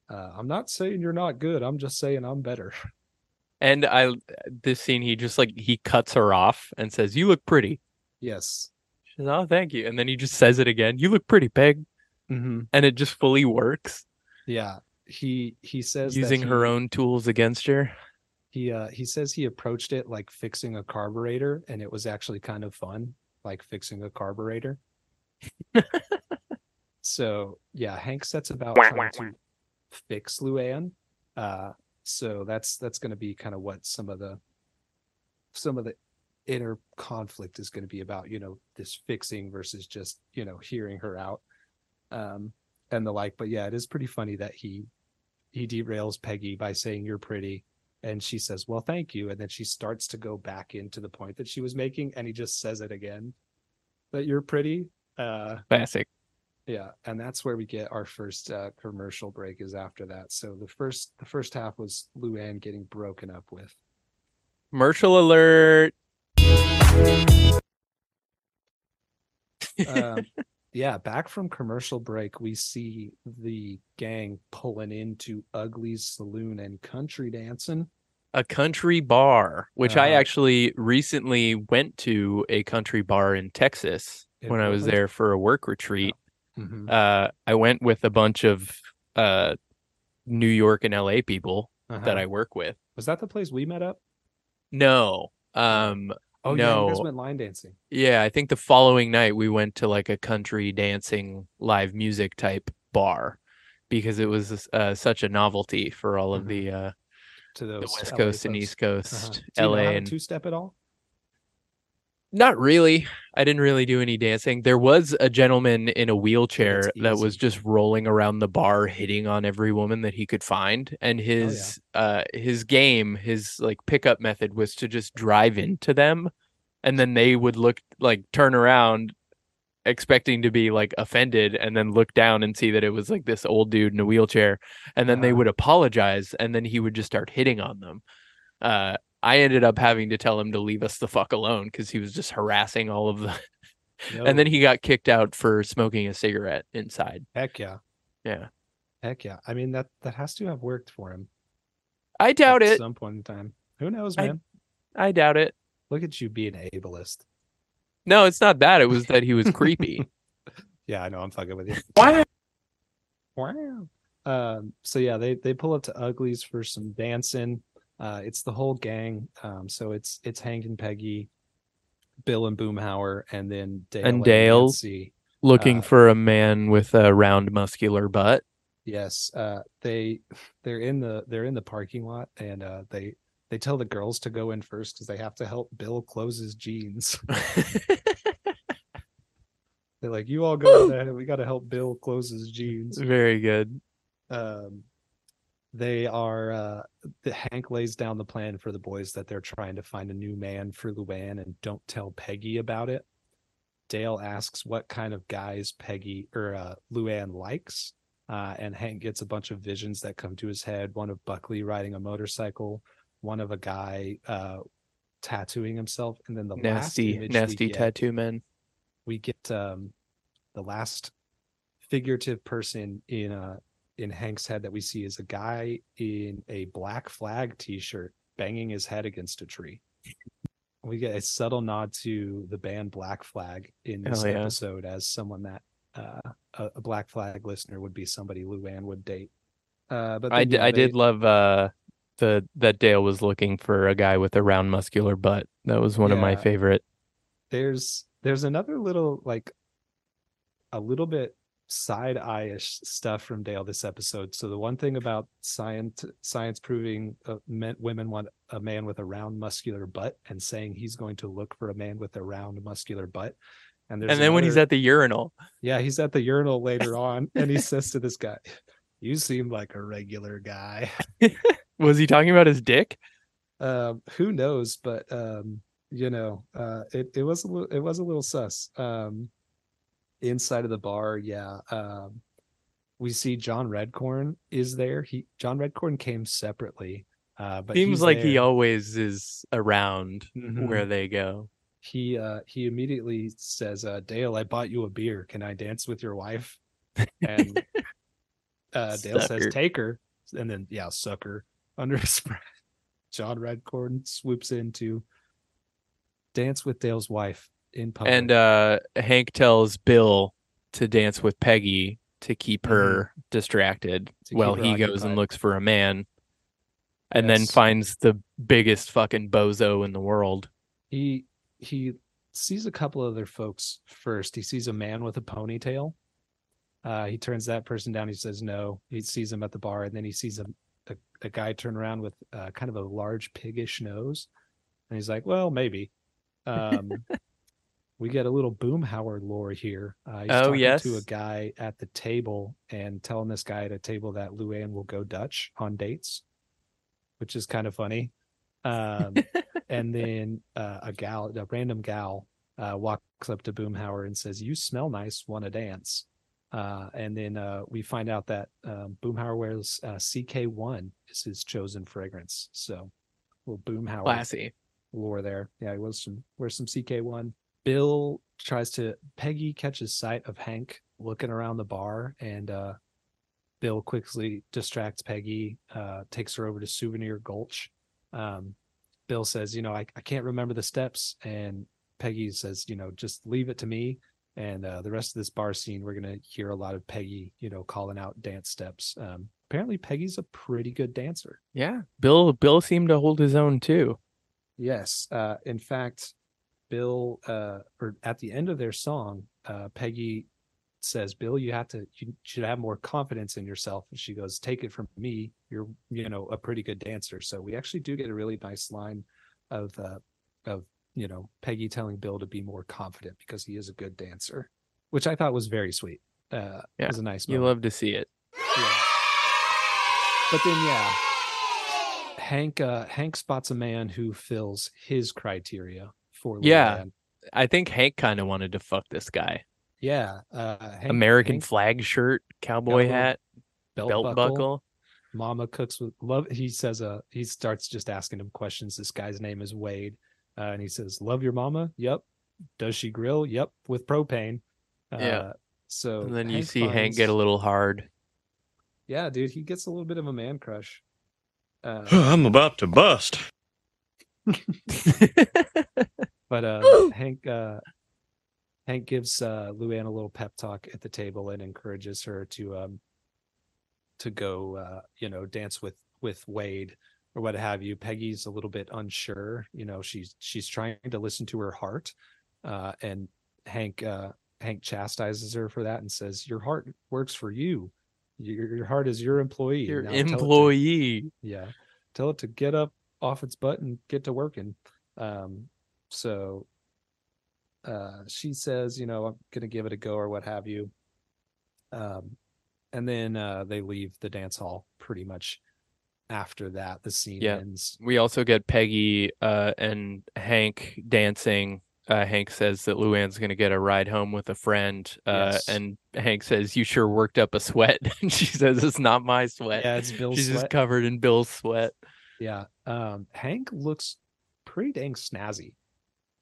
[SPEAKER 1] uh, "I'm not saying you're not good. I'm just saying I'm better."
[SPEAKER 2] And I this scene he just like he cuts her off and says, "You look pretty."
[SPEAKER 1] yes.
[SPEAKER 2] She says, "Oh, thank you." And then he just says it again. "You look pretty, Peg."
[SPEAKER 1] Mm-hmm.
[SPEAKER 2] And it just fully works
[SPEAKER 1] Yeah. He he says that
[SPEAKER 2] using her own tools against her.
[SPEAKER 1] He uh he says he approached it like fixing a carburetor, and it was actually kind of fun, like fixing a carburetor. so yeah, Hank sets about trying to fix Luanne. Uh, so that's that's going to be kind of what some of the some of the inner conflict is going to be about. You know, this fixing versus just you know hearing her out, um, and the like. But yeah, it is pretty funny that he he derails Peggy by saying you're pretty and she says well thank you and then she starts to go back into the point that she was making and he just says it again that you're pretty uh
[SPEAKER 2] Classic.
[SPEAKER 1] Yeah and that's where we get our first uh commercial break is after that so the first the first half was luanne getting broken up with
[SPEAKER 2] Commercial alert.
[SPEAKER 1] um, yeah back from commercial break we see the gang pulling into ugly's saloon and country dancing
[SPEAKER 2] a country bar, which I
[SPEAKER 1] Uh-huh.
[SPEAKER 2] actually recently went to a country bar in Texas when I was there for a work retreat.
[SPEAKER 1] Mhm.
[SPEAKER 2] Uh, I went with a bunch of uh, New York and LA people that
[SPEAKER 1] Uh-huh.
[SPEAKER 2] I work with.
[SPEAKER 1] was that the place we met up
[SPEAKER 2] No. Um,
[SPEAKER 1] oh yeah you guys
[SPEAKER 2] No.
[SPEAKER 1] went line dancing
[SPEAKER 2] yeah, I think the following night we went to like a country dancing live music type bar because it was uh, such a novelty for all of
[SPEAKER 1] Mhm.
[SPEAKER 2] the uh,
[SPEAKER 1] to
[SPEAKER 2] the West
[SPEAKER 1] LA
[SPEAKER 2] Coast and. East Coast,
[SPEAKER 1] Uh-huh. Do you know
[SPEAKER 2] LA and
[SPEAKER 1] two step at all?
[SPEAKER 2] Not really. I didn't really do any dancing. There was a gentleman in a wheelchair that was just rolling around the bar hitting on every woman that he could find and his uh his game, his like pickup method was to just drive into them and then they would look like turn around expecting to be like offended and then look down and see that it was like this old dude in a wheelchair and then they
[SPEAKER 1] Uh-huh.
[SPEAKER 2] would apologize and then he would just start hitting on them. Uh I ended up having to tell him to leave us the fuck alone because he was just harassing all of the and then he got kicked out for smoking a cigarette inside.
[SPEAKER 1] heck yeah,
[SPEAKER 2] Yeah.
[SPEAKER 1] heck yeah. I mean that that has to have worked for him.
[SPEAKER 2] I doubt
[SPEAKER 1] at
[SPEAKER 2] it.
[SPEAKER 1] some point in time. Who knows,
[SPEAKER 2] I-
[SPEAKER 1] man?
[SPEAKER 2] I doubt it.
[SPEAKER 1] Look at you being ableist.
[SPEAKER 2] No, it's not that. It was that he was creepy.
[SPEAKER 1] Yeah, I know. I'm fucking with you.
[SPEAKER 2] Wow.
[SPEAKER 1] Wow. Um, so yeah, they they pull up to Uglies for some dancing. Uh, it's the whole gang. Um, so it's it's Hank and Peggy, Bill and Boomhauer, and then Dale
[SPEAKER 2] And Dale.
[SPEAKER 1] Nancy.
[SPEAKER 2] Looking
[SPEAKER 1] Uh,
[SPEAKER 2] for a man with a round muscular butt.
[SPEAKER 1] Yes, uh, they they're in the they're in the parking lot, and uh, they they tell the girls to go in first because they have to help Bill close his jeans. They're like, "You all go ahead. We got to help Bill close his jeans."
[SPEAKER 2] Very good.
[SPEAKER 1] um they are uh the hank lays down the plan for the boys that they're trying to find a new man for luanne and don't tell peggy about it dale asks what kind of guys peggy or uh luanne likes uh and hank gets a bunch of visions that come to his head one of buckley riding a motorcycle one of a guy uh tattooing himself and then the last
[SPEAKER 2] Nasty, nasty
[SPEAKER 1] get-
[SPEAKER 2] tattoo men.
[SPEAKER 1] we get um the last figurative person in uh in Hank's head that we see is a guy in a black flag t-shirt banging his head against a tree. We get a subtle nod to the band Black Flag in this
[SPEAKER 2] yeah.
[SPEAKER 1] episode as someone that uh, a, a Black Flag listener would be somebody Luanne would date. Uh, but
[SPEAKER 2] I, d-
[SPEAKER 1] yeah,
[SPEAKER 2] I did love uh the that Dale was looking for a guy with a round muscular butt. That was one of my favorite.
[SPEAKER 1] there's there's another little like a little bit side eye-ish stuff from Dale this episode. So the one thing about science science proving uh, men, women want a man with a round muscular butt and saying he's going to look for a man with a round muscular butt. And
[SPEAKER 2] And then when he's at the urinal,
[SPEAKER 1] yeah, he's at the urinal later on and he says to this guy, "You seem like a regular guy."
[SPEAKER 2] was he talking about his dick?
[SPEAKER 1] um who knows but um you know uh it, it was a little it was a little sus um inside of the bar yeah um we see john redcorn is there. He john redcorn came separately uh but
[SPEAKER 2] Seems like he always is around
[SPEAKER 1] Mhm.
[SPEAKER 2] where they go.
[SPEAKER 1] he uh he immediately says uh dale i bought you a beer. Can i dance with your wife? And uh dale
[SPEAKER 2] Sucker.
[SPEAKER 1] says take her. And then yeah sucker under his breath. John redcorn swoops in to dance with dale's wife in public.
[SPEAKER 2] And uh Hank tells Bill to dance with Peggy to keep her distracted
[SPEAKER 1] Mm-hmm. To keep
[SPEAKER 2] while
[SPEAKER 1] her
[SPEAKER 2] he goes and looks for a man. And then finds the biggest fucking bozo in the world.
[SPEAKER 1] he he sees a couple other folks first. He sees a man with a ponytail. Uh he turns that person down. He says no. He sees him at the bar and then he sees a a, a guy turn around with uh, kind of a large piggish nose. And he's like well maybe. Um we get a little boomhauer lore here uh he's
[SPEAKER 2] Oh,
[SPEAKER 1] talking to a guy at the table and telling this guy at a table that luanne will go dutch on dates which is kind of funny um and then uh, a gal, a random gal, uh, walks up to Boomhauer and says, "You smell nice. Want to dance?" Uh, and then uh, we find out that um, Boomhauer wears uh, CK1 is his chosen fragrance. So, little Boomhauer
[SPEAKER 2] Classy.
[SPEAKER 1] lore there. Yeah, he was some wears some CK1. Bill tries to Peggy catches sight of Hank looking around the bar, and uh, Bill quickly distracts Peggy, uh, takes her over to Souvenir Gulch. Um, Bill says, "You know, I, I can't remember the steps," and Peggy says, "You know, just leave it to me." And uh, the rest of this bar scene, we're gonna hear a lot of Peggy, you know, calling out dance steps. Um, apparently, Peggy's a pretty good dancer.
[SPEAKER 2] Yeah. Bill Bill seemed to hold his own too.
[SPEAKER 1] Yes. Uh, in fact, Bill, uh, or at the end of their song, uh, Peggy says, "Bill, you have to, you should have more confidence in yourself." And she goes, "Take it from me, you're, you know, a pretty good dancer." So we actually do get a really nice line of, uh, of you know, Peggy telling Bill to be more confident because he is a good dancer, which I thought was very sweet. Uh,
[SPEAKER 2] Yeah,
[SPEAKER 1] it was a nice
[SPEAKER 2] You love to see it.
[SPEAKER 1] Yeah. But then, yeah, Hank uh, Hank spots a man who fills his criteria for
[SPEAKER 2] Yeah.
[SPEAKER 1] Luanne.
[SPEAKER 2] I think Hank kind of wanted to fuck this guy.
[SPEAKER 1] yeah. Uh, Hank,
[SPEAKER 2] American
[SPEAKER 1] Hank,
[SPEAKER 2] flag shirt, cowboy
[SPEAKER 1] little
[SPEAKER 2] hat,
[SPEAKER 1] belt,
[SPEAKER 2] belt
[SPEAKER 1] buckle.
[SPEAKER 2] buckle.
[SPEAKER 1] Mama cooks with love. He says, uh, he starts just asking him questions. This guy's name is Wade. Uh, and he says, Love your mama? Yep. Does she grill? Yep. With propane. Uh,
[SPEAKER 2] Yeah.
[SPEAKER 1] So,
[SPEAKER 2] And then you
[SPEAKER 1] Hank
[SPEAKER 2] see Hank get a little hard.
[SPEAKER 1] yeah, dude, he gets a little bit of a man crush. Uh,
[SPEAKER 4] I'm about to bust.
[SPEAKER 1] but uh, Hank, uh, Hank gives uh, Luanne a little pep talk at the table and encourages her to, um, to go, uh, you know, dance with, with Wade or what have you. Peggy's a little bit unsure. You know, she's she's trying to listen to her heart, uh, and Hank uh, Hank chastises her for that and says, "Your heart works for you. Your, your heart is your employee.
[SPEAKER 2] Your
[SPEAKER 1] Now tell to-
[SPEAKER 2] employee.
[SPEAKER 1] yeah, tell it to get up off its butt and get to working." Um, so uh, she says, "You know, I'm gonna give it a go or what have you." Um, and then uh, they leave the dance hall pretty much after that the scene
[SPEAKER 2] Yeah.
[SPEAKER 1] ends
[SPEAKER 2] We also get Peggy uh, and Hank dancing. Uh, Hank says that Luanne's going to get a ride home with a friend. Uh,
[SPEAKER 1] Yes.
[SPEAKER 2] And Hank says, You sure worked up a sweat. and she says, It's not my sweat.
[SPEAKER 1] yeah it's Bill's sweat.
[SPEAKER 2] She's just covered in Bill's sweat.
[SPEAKER 1] yeah um hank looks pretty dang snazzy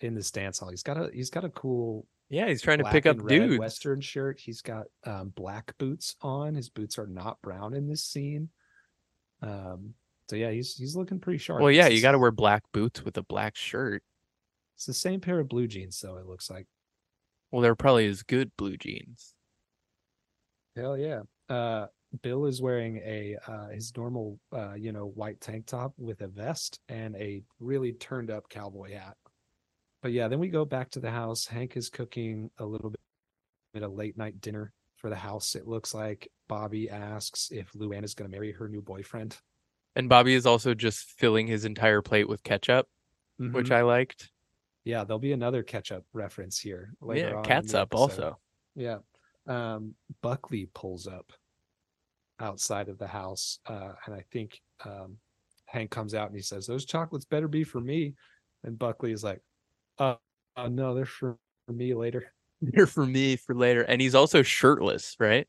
[SPEAKER 1] in this dance hall he's got a he's got a cool
[SPEAKER 2] Yeah, he's trying to pick up dudes.
[SPEAKER 1] western shirt he's got um black boots on his boots are not brown in this scene um so yeah he's he's looking pretty sharp
[SPEAKER 2] Well, yeah, you got to wear black boots with a black shirt.
[SPEAKER 1] it's the same pair of blue jeans though it looks like
[SPEAKER 2] Well, they're probably as good blue jeans.
[SPEAKER 1] Hell yeah. Uh Bill is wearing a uh his normal uh you know white tank top with a vest and a really turned up cowboy hat. But yeah, then we go back to the house. Hank is cooking a little bit bit of late night dinner for the house. It looks like Bobby asks if Luanne is going to marry her new boyfriend.
[SPEAKER 2] And Bobby is also just filling his entire plate with ketchup, which
[SPEAKER 1] Mhm.
[SPEAKER 2] I liked.
[SPEAKER 1] yeah, there'll be another ketchup reference here later
[SPEAKER 2] yeah, cat's up also.
[SPEAKER 1] Yeah. Um, Buckley pulls up outside of the house. Uh, and I think um, Hank comes out and he says, Those chocolates better be for me. And Buckley is like, Uh, uh no, they're for, for me later.
[SPEAKER 2] They're for me for later. And he's also shirtless, right?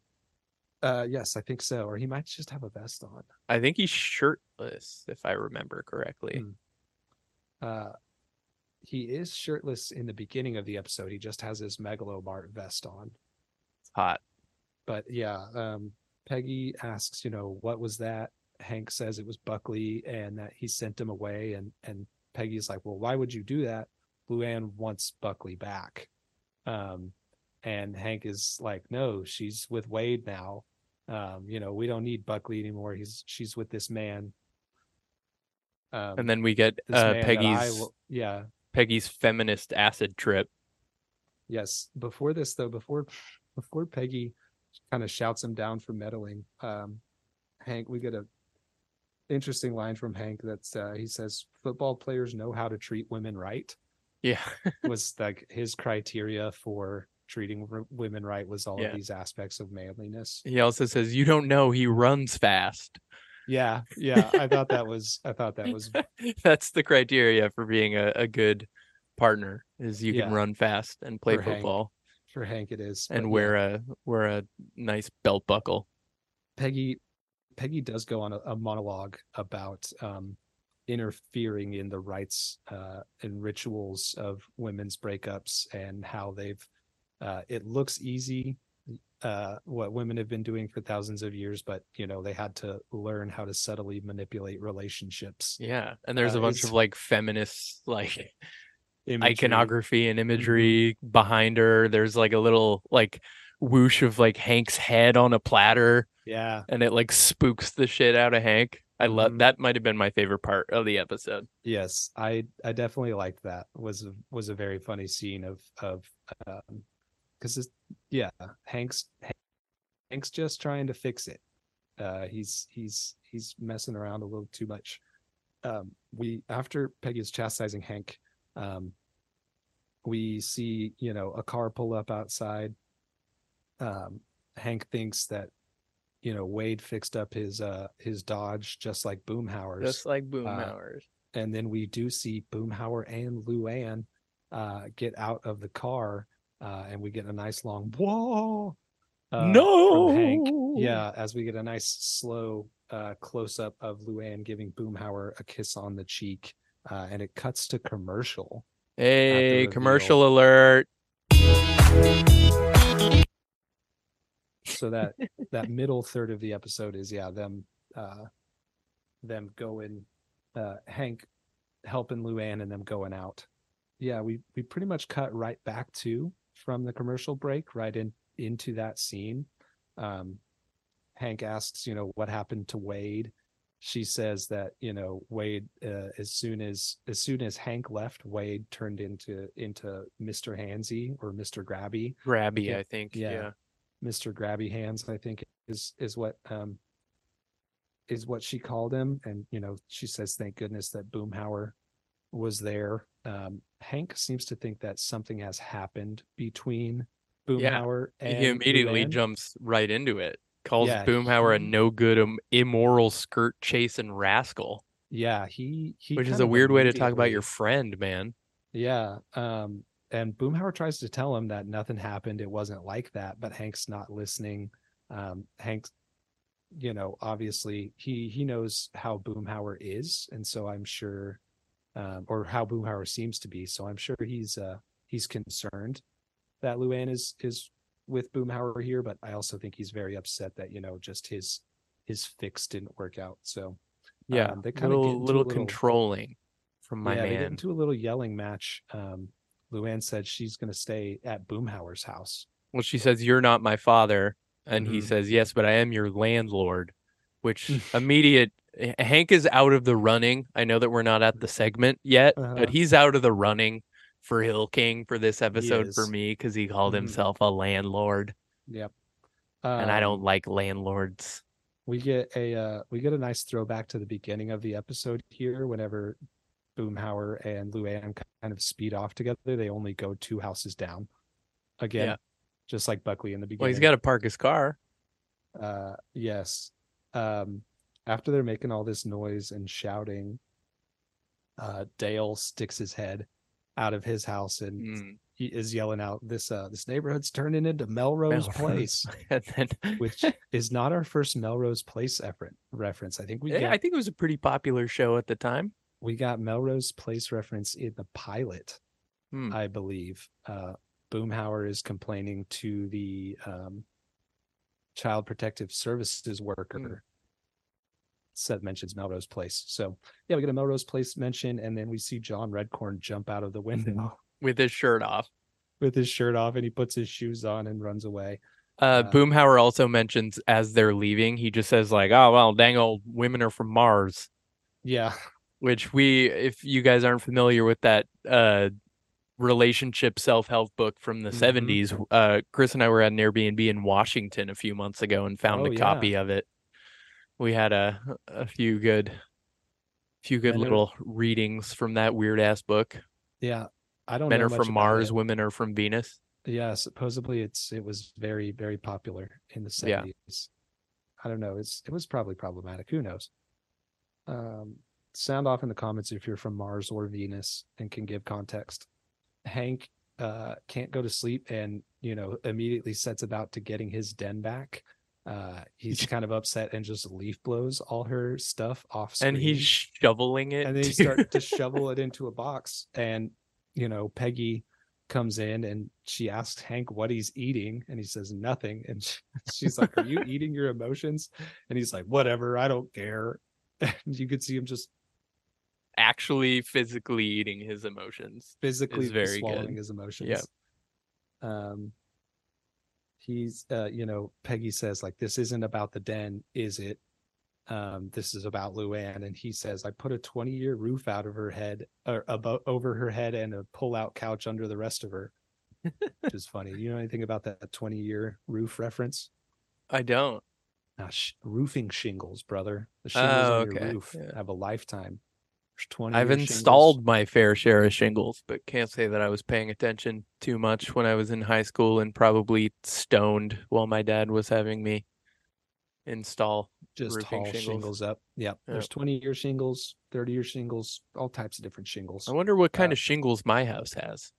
[SPEAKER 1] Uh, yes, I think so. Or he might just have a vest on.
[SPEAKER 2] I think he's shirtless, if I remember correctly.
[SPEAKER 1] Hmm. Uh, he is shirtless in the beginning of the episode. He just has his Mega Lo Mart vest on.
[SPEAKER 2] It's hot.
[SPEAKER 1] but yeah, um, Peggy asks, you know, what was that? Hank says it was Buckley and that he sent him away. And and Peggy's like, well, why would you do that? Luanne wants Buckley back. Um, and Hank is like, no, she's with Wade now. Um, you know, we don't need Buckley anymore. He's she's with this man. Um,
[SPEAKER 2] And then we get uh, Peggy's
[SPEAKER 1] will- yeah,
[SPEAKER 2] Peggy's feminist acid trip.
[SPEAKER 1] Yes. Before this, though, before before Peggy kind of shouts him down for meddling, um, Hank, we get a interesting line from Hank that's uh, he says, "Football players know how to treat women right."
[SPEAKER 2] Yeah.
[SPEAKER 1] Was like his criteria for treating r- women right was all
[SPEAKER 2] Yeah.
[SPEAKER 1] of these aspects of manliness.
[SPEAKER 2] He also says, You don't know he runs fast.
[SPEAKER 1] Yeah, yeah. I thought that was I thought that was
[SPEAKER 2] That's the criteria for being a, a good partner is you can run fast and play
[SPEAKER 1] For Hank,
[SPEAKER 2] football
[SPEAKER 1] for Hank. It is
[SPEAKER 2] and wear
[SPEAKER 1] yeah.
[SPEAKER 2] a wear a nice belt buckle.
[SPEAKER 1] Peggy Peggy does go on a, a monologue about um, interfering in the rights uh, and rituals of women's breakups and how they've uh, it looks easy uh, what women have been doing for thousands of years, but you know they had to learn how to subtly manipulate relationships.
[SPEAKER 2] Yeah. And there's
[SPEAKER 1] Uh,
[SPEAKER 2] a bunch of like feminist like
[SPEAKER 1] Imagery.
[SPEAKER 2] iconography and
[SPEAKER 1] Mm-hmm.
[SPEAKER 2] imagery behind her. There's like a little like whoosh of like Hank's head on a platter
[SPEAKER 1] Yeah,
[SPEAKER 2] and it like spooks the shit out of Hank. I love
[SPEAKER 1] Mhm.
[SPEAKER 2] that might have been my favorite part of the episode.
[SPEAKER 1] yes, I I definitely liked that. was a, was a very funny scene of of um, because it's yeah, Hank's Hank's just trying to fix it. Uh, he's he's he's messing around a little too much. Um, we after Peggy is chastising Hank, um, we see you know a car pull up outside. Um, Hank thinks that you know Wade fixed up his uh his Dodge just like Boomhauer's,
[SPEAKER 2] Just like Boomhauer's.
[SPEAKER 1] and then we do see Boomhauer and Luanne uh get out of the car, uh, and we get a nice long whoa. uh, Hank. Yeah, as we get a nice slow uh, close up of Luanne giving Boomhauer a kiss on the cheek, uh, and it cuts to commercial.
[SPEAKER 2] Hey, commercial alert.
[SPEAKER 1] So that that middle third of the episode is yeah them uh, them going uh, Hank helping Luanne and them going out. Yeah, we we pretty much cut right back to from the commercial break right in into that scene. Um, Hank asks, you know, what happened to Wade. She says that you know Wade, uh, as soon as as soon as Hank left, Wade turned into into Mister Hansy or Mister Grabby.
[SPEAKER 2] Grabby,
[SPEAKER 1] Yeah.
[SPEAKER 2] I think.
[SPEAKER 1] Yeah.
[SPEAKER 2] Yeah.
[SPEAKER 1] Mr. Grabby Hands, I think is is what um is what she called him. And you know, she says, thank goodness that Boomhauer was there. Um Hank seems to think that something has happened between
[SPEAKER 2] Yeah,
[SPEAKER 1] Boomhauer and
[SPEAKER 2] he immediately
[SPEAKER 1] Luanne.
[SPEAKER 2] jumps right into it. Calls
[SPEAKER 1] Yeah,
[SPEAKER 2] Boomhauer a no good, um, immoral skirt chasing rascal,
[SPEAKER 1] Yeah, he he
[SPEAKER 2] which is a weird way to talk about your friend, man.
[SPEAKER 1] Yeah. Um, and Boomhauer tries to tell him that nothing happened. It wasn't like that, but Hank's not listening. Um, Hank's, you know, obviously he he knows how Boomhauer is, and so I'm sure, um, or how Boomhauer seems to be. So I'm sure he's uh he's concerned that Luanne is is with Boomhauer here, but I also think he's very upset that you know just his his fix didn't work out. So
[SPEAKER 2] Yeah,
[SPEAKER 1] um, they kind of
[SPEAKER 2] little,
[SPEAKER 1] a
[SPEAKER 2] little
[SPEAKER 1] little
[SPEAKER 2] controlling from my
[SPEAKER 1] yeah, they get into a little yelling match. Um, Luanne said she's going to stay at Boomhauer's house.
[SPEAKER 2] Well, she says, You're not my father. And he
[SPEAKER 1] Mhm.
[SPEAKER 2] says, Yes, but I am your landlord, which immediate Hank is out of the running. I know that we're not at the segment yet,
[SPEAKER 1] Uh-huh.
[SPEAKER 2] but he's out of the running for Hill King for this episode for me because he called
[SPEAKER 1] Mhm.
[SPEAKER 2] himself a landlord.
[SPEAKER 1] Yep.
[SPEAKER 2] and I
[SPEAKER 1] Um,
[SPEAKER 2] don't like landlords.
[SPEAKER 1] We get a uh, we get a nice throwback to the beginning of the episode here. Whenever Boomhauer and Luanne kind of speed off together, they only go two houses down. Again,
[SPEAKER 2] Yeah.
[SPEAKER 1] just like Buckley in the beginning.
[SPEAKER 2] Well, he's got to park his car.
[SPEAKER 1] uh yes um after they're making all this noise and shouting uh dale sticks his head out of his house and
[SPEAKER 2] Mm.
[SPEAKER 1] he is yelling out this uh this neighborhood's turning into melrose place
[SPEAKER 2] then,
[SPEAKER 1] which is not our first melrose place effort reference i think we
[SPEAKER 2] Yeah,
[SPEAKER 1] get,
[SPEAKER 2] I think it was a pretty popular show at the time.
[SPEAKER 1] We got melrose place reference in the pilot
[SPEAKER 2] Hmm.
[SPEAKER 1] i believe uh boomhauer is complaining to the um child protective services worker
[SPEAKER 2] Hmm.
[SPEAKER 1] Seth mentions Melrose Place. So yeah, we get a Melrose Place mention, and then we see John Redcorn jump out of the window
[SPEAKER 2] with his shirt off.
[SPEAKER 1] with his shirt off, and he puts his shoes on and runs away.
[SPEAKER 2] Uh,
[SPEAKER 1] Uh,
[SPEAKER 2] Boomhauer also mentions as they're leaving, he just says like, "Oh well, dang old women are from Mars,"
[SPEAKER 1] Yeah,
[SPEAKER 2] which we, if you guys aren't familiar with that uh relationship self-help book from the
[SPEAKER 1] Mhm.
[SPEAKER 2] 70s, uh Chris and I were at an Airbnb in Washington a few months ago and found
[SPEAKER 1] Oh,
[SPEAKER 2] a
[SPEAKER 1] yeah.
[SPEAKER 2] copy of it. We had a a few good few good little readings from that weird ass book.
[SPEAKER 1] yeah. I don't
[SPEAKER 2] Men are from Mars,
[SPEAKER 1] it.
[SPEAKER 2] women are from Venus.
[SPEAKER 1] Yeah, supposedly it's it was very very popular in the
[SPEAKER 2] Yeah.
[SPEAKER 1] seventies. I don't know. It's it was probably problematic. Who knows? Um, sound off in the comments if you're from Mars or Venus and can give context. Hank uh can't go to sleep and you know immediately sets about to getting his den back. Uh, he's kind of upset and just leaf blows all her stuff off screen
[SPEAKER 2] And he's shoveling it.
[SPEAKER 1] and then you
[SPEAKER 2] to-
[SPEAKER 1] start to shovel it into a box and you know peggy comes in and she asks hank what he's eating and he says nothing and she's like are you eating your emotions and he's like whatever i don't care and you could see him just
[SPEAKER 2] actually physically eating his emotions.
[SPEAKER 1] physically
[SPEAKER 2] very
[SPEAKER 1] swallowing
[SPEAKER 2] good.
[SPEAKER 1] his emotions Yeah. um he's uh you know peggy says like this isn't about the den is it um this is about luanne and he says i put a 20 year roof out of her head or about over her head and a pull out couch under the rest of her which is funny you know anything about that 20 year roof reference
[SPEAKER 2] I don't.
[SPEAKER 1] Nah, sh- roofing shingles brother the shingles
[SPEAKER 2] Oh,
[SPEAKER 1] on your roof
[SPEAKER 2] yeah.
[SPEAKER 1] have a lifetime There's 20
[SPEAKER 2] I've installed
[SPEAKER 1] shingles.
[SPEAKER 2] my fair share of shingles, but can't say that I was paying attention too much when I was in high school and probably stoned while my dad was having me install.
[SPEAKER 1] just
[SPEAKER 2] roofing shingles.
[SPEAKER 1] shingles. up. Yep. There's 20 year shingles, 30 year shingles, all types of different shingles.
[SPEAKER 2] I wonder what kind
[SPEAKER 1] Uh,
[SPEAKER 2] of shingles my house has.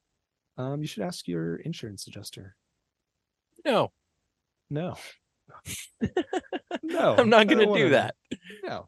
[SPEAKER 1] Um, you should ask your insurance adjuster.
[SPEAKER 2] No,
[SPEAKER 1] No. no.
[SPEAKER 2] I'm not going to
[SPEAKER 1] wanna
[SPEAKER 2] do that.
[SPEAKER 1] No.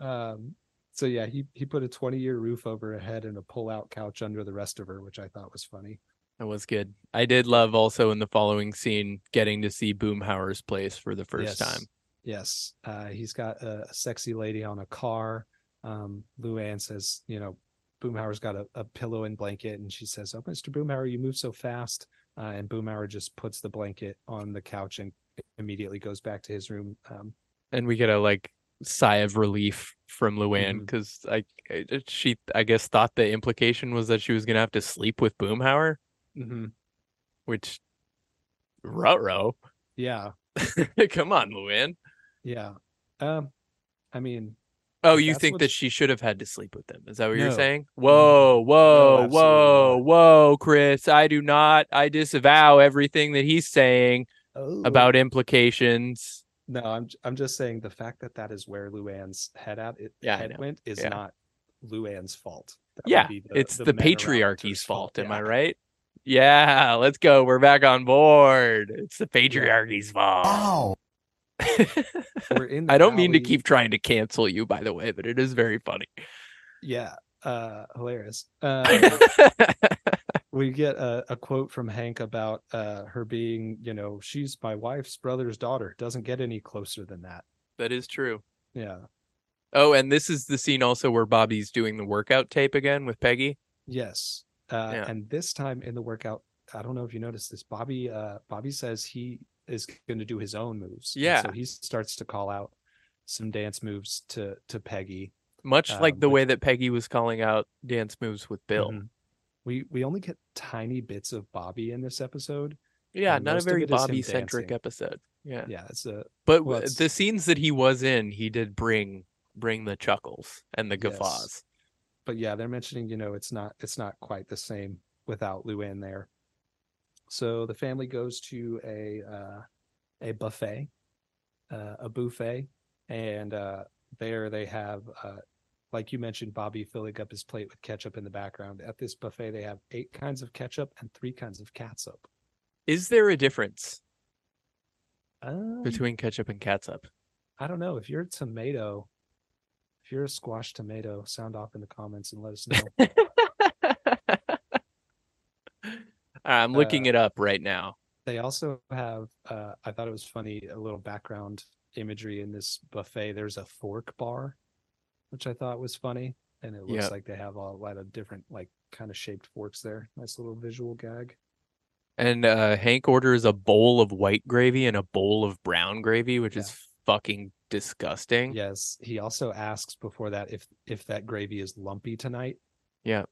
[SPEAKER 1] Um, so yeah, he he put a 20 year roof over her head and a pull out couch under the rest of her, which I thought was funny.
[SPEAKER 2] That was good. I did love also in the following scene getting to see Boomhauer's place for the first
[SPEAKER 1] Yes.
[SPEAKER 2] time.
[SPEAKER 1] Yes. Uh, he's got a, a sexy lady on a car. Um, Luanne says, you know, Boomhauer's got a, a pillow and blanket, and she says, "Oh, Mr. Boomhauer, you move so fast." Uh, and Boomhauer just puts the blanket on the couch and immediately goes back to his room. Um,
[SPEAKER 2] and we get a like sigh of relief from Luanne
[SPEAKER 1] mm-hmm.
[SPEAKER 2] because I, I uh, she I guess thought the implication was that she was gonna have to sleep with Boomhauer, mm-hmm. which row
[SPEAKER 1] Yeah,
[SPEAKER 2] Come on, Luanne.
[SPEAKER 1] yeah. Um, I mean,
[SPEAKER 2] Oh, you think
[SPEAKER 1] what
[SPEAKER 2] that
[SPEAKER 1] she-
[SPEAKER 2] should have had to sleep with them? Is that what you're saying? Whoa, whoa,
[SPEAKER 1] absolutely
[SPEAKER 2] whoa,
[SPEAKER 1] not.
[SPEAKER 2] whoa, Chris! I do not. I disavow everything that he's saying
[SPEAKER 1] oh,
[SPEAKER 2] about implications.
[SPEAKER 1] No, I'm j- I'm just saying the fact that that is where Luanne's head at it
[SPEAKER 2] Yeah, I
[SPEAKER 1] head
[SPEAKER 2] know.
[SPEAKER 1] went is
[SPEAKER 2] Yeah.
[SPEAKER 1] not Luanne's fault. That would
[SPEAKER 2] Yeah,
[SPEAKER 1] be
[SPEAKER 2] it's the,
[SPEAKER 1] men around
[SPEAKER 2] patriarchy's
[SPEAKER 1] her's
[SPEAKER 2] fault. Am
[SPEAKER 1] yeah.
[SPEAKER 2] I right? Yeah, let's go. We're back on board. It's the patriarchy's fault.
[SPEAKER 1] We're in the
[SPEAKER 2] I don't mean to
[SPEAKER 1] alley-
[SPEAKER 2] keep trying to cancel you, by the way, but it is very funny.
[SPEAKER 1] Yeah, uh, hilarious. Um, we get a, a quote from Hank about uh, her being, you know, she's my wife's brother's daughter. Doesn't get any closer than that.
[SPEAKER 2] that is true.
[SPEAKER 1] Yeah.
[SPEAKER 2] Oh, and this is the scene also where Bobby's doing the workout tape again with Peggy.
[SPEAKER 1] Yes. Uh,
[SPEAKER 2] Yeah.
[SPEAKER 1] And this time in the workout, I don't know if you noticed this. Bobby, uh, Bobby says he is going to do his own moves. and
[SPEAKER 2] Yeah.
[SPEAKER 1] So he starts to call out some dance moves to to Peggy.
[SPEAKER 2] Much like
[SPEAKER 1] Um,
[SPEAKER 2] the
[SPEAKER 1] which-
[SPEAKER 2] way that Peggy was calling out dance moves with Bill.
[SPEAKER 1] Mhm. We we only get tiny bits of Bobby in this episode.
[SPEAKER 2] Yeah, not a very
[SPEAKER 1] it is him
[SPEAKER 2] Bobby centric episode. Yeah.
[SPEAKER 1] Yeah, it's a
[SPEAKER 2] But
[SPEAKER 1] Well, it's-
[SPEAKER 2] the scenes that he was in, he did bring bring the chuckles and the
[SPEAKER 1] Yes.
[SPEAKER 2] guffaws.
[SPEAKER 1] but yeah, they're mentioning, you know, it's not it's not quite the same without Luanne there. So the family goes to a uh, a buffet, uh, a buffet, and uh, there they have, uh, like you mentioned, Bobby filling up his plate with ketchup in the background. At this buffet, they have eight kinds of ketchup and three kinds of catsup.
[SPEAKER 2] Is there a difference
[SPEAKER 1] Um,
[SPEAKER 2] between ketchup and catsup?
[SPEAKER 1] I don't know if you're a tomato, if you're a squash tomato, sound off in the comments and let us know.
[SPEAKER 2] I'm looking
[SPEAKER 1] Uh,
[SPEAKER 2] it up right now.
[SPEAKER 1] they also have uh i thought it was funny a little background imagery in this buffet there's a fork bar which i thought was funny and it looks like they have a lot of different like kind of shaped forks there nice little visual gag
[SPEAKER 2] And uh, Hank orders a bowl of white gravy and a bowl of brown gravy, which is fucking disgusting.
[SPEAKER 1] yes he also asks before that if if that gravy is lumpy tonight Yeah.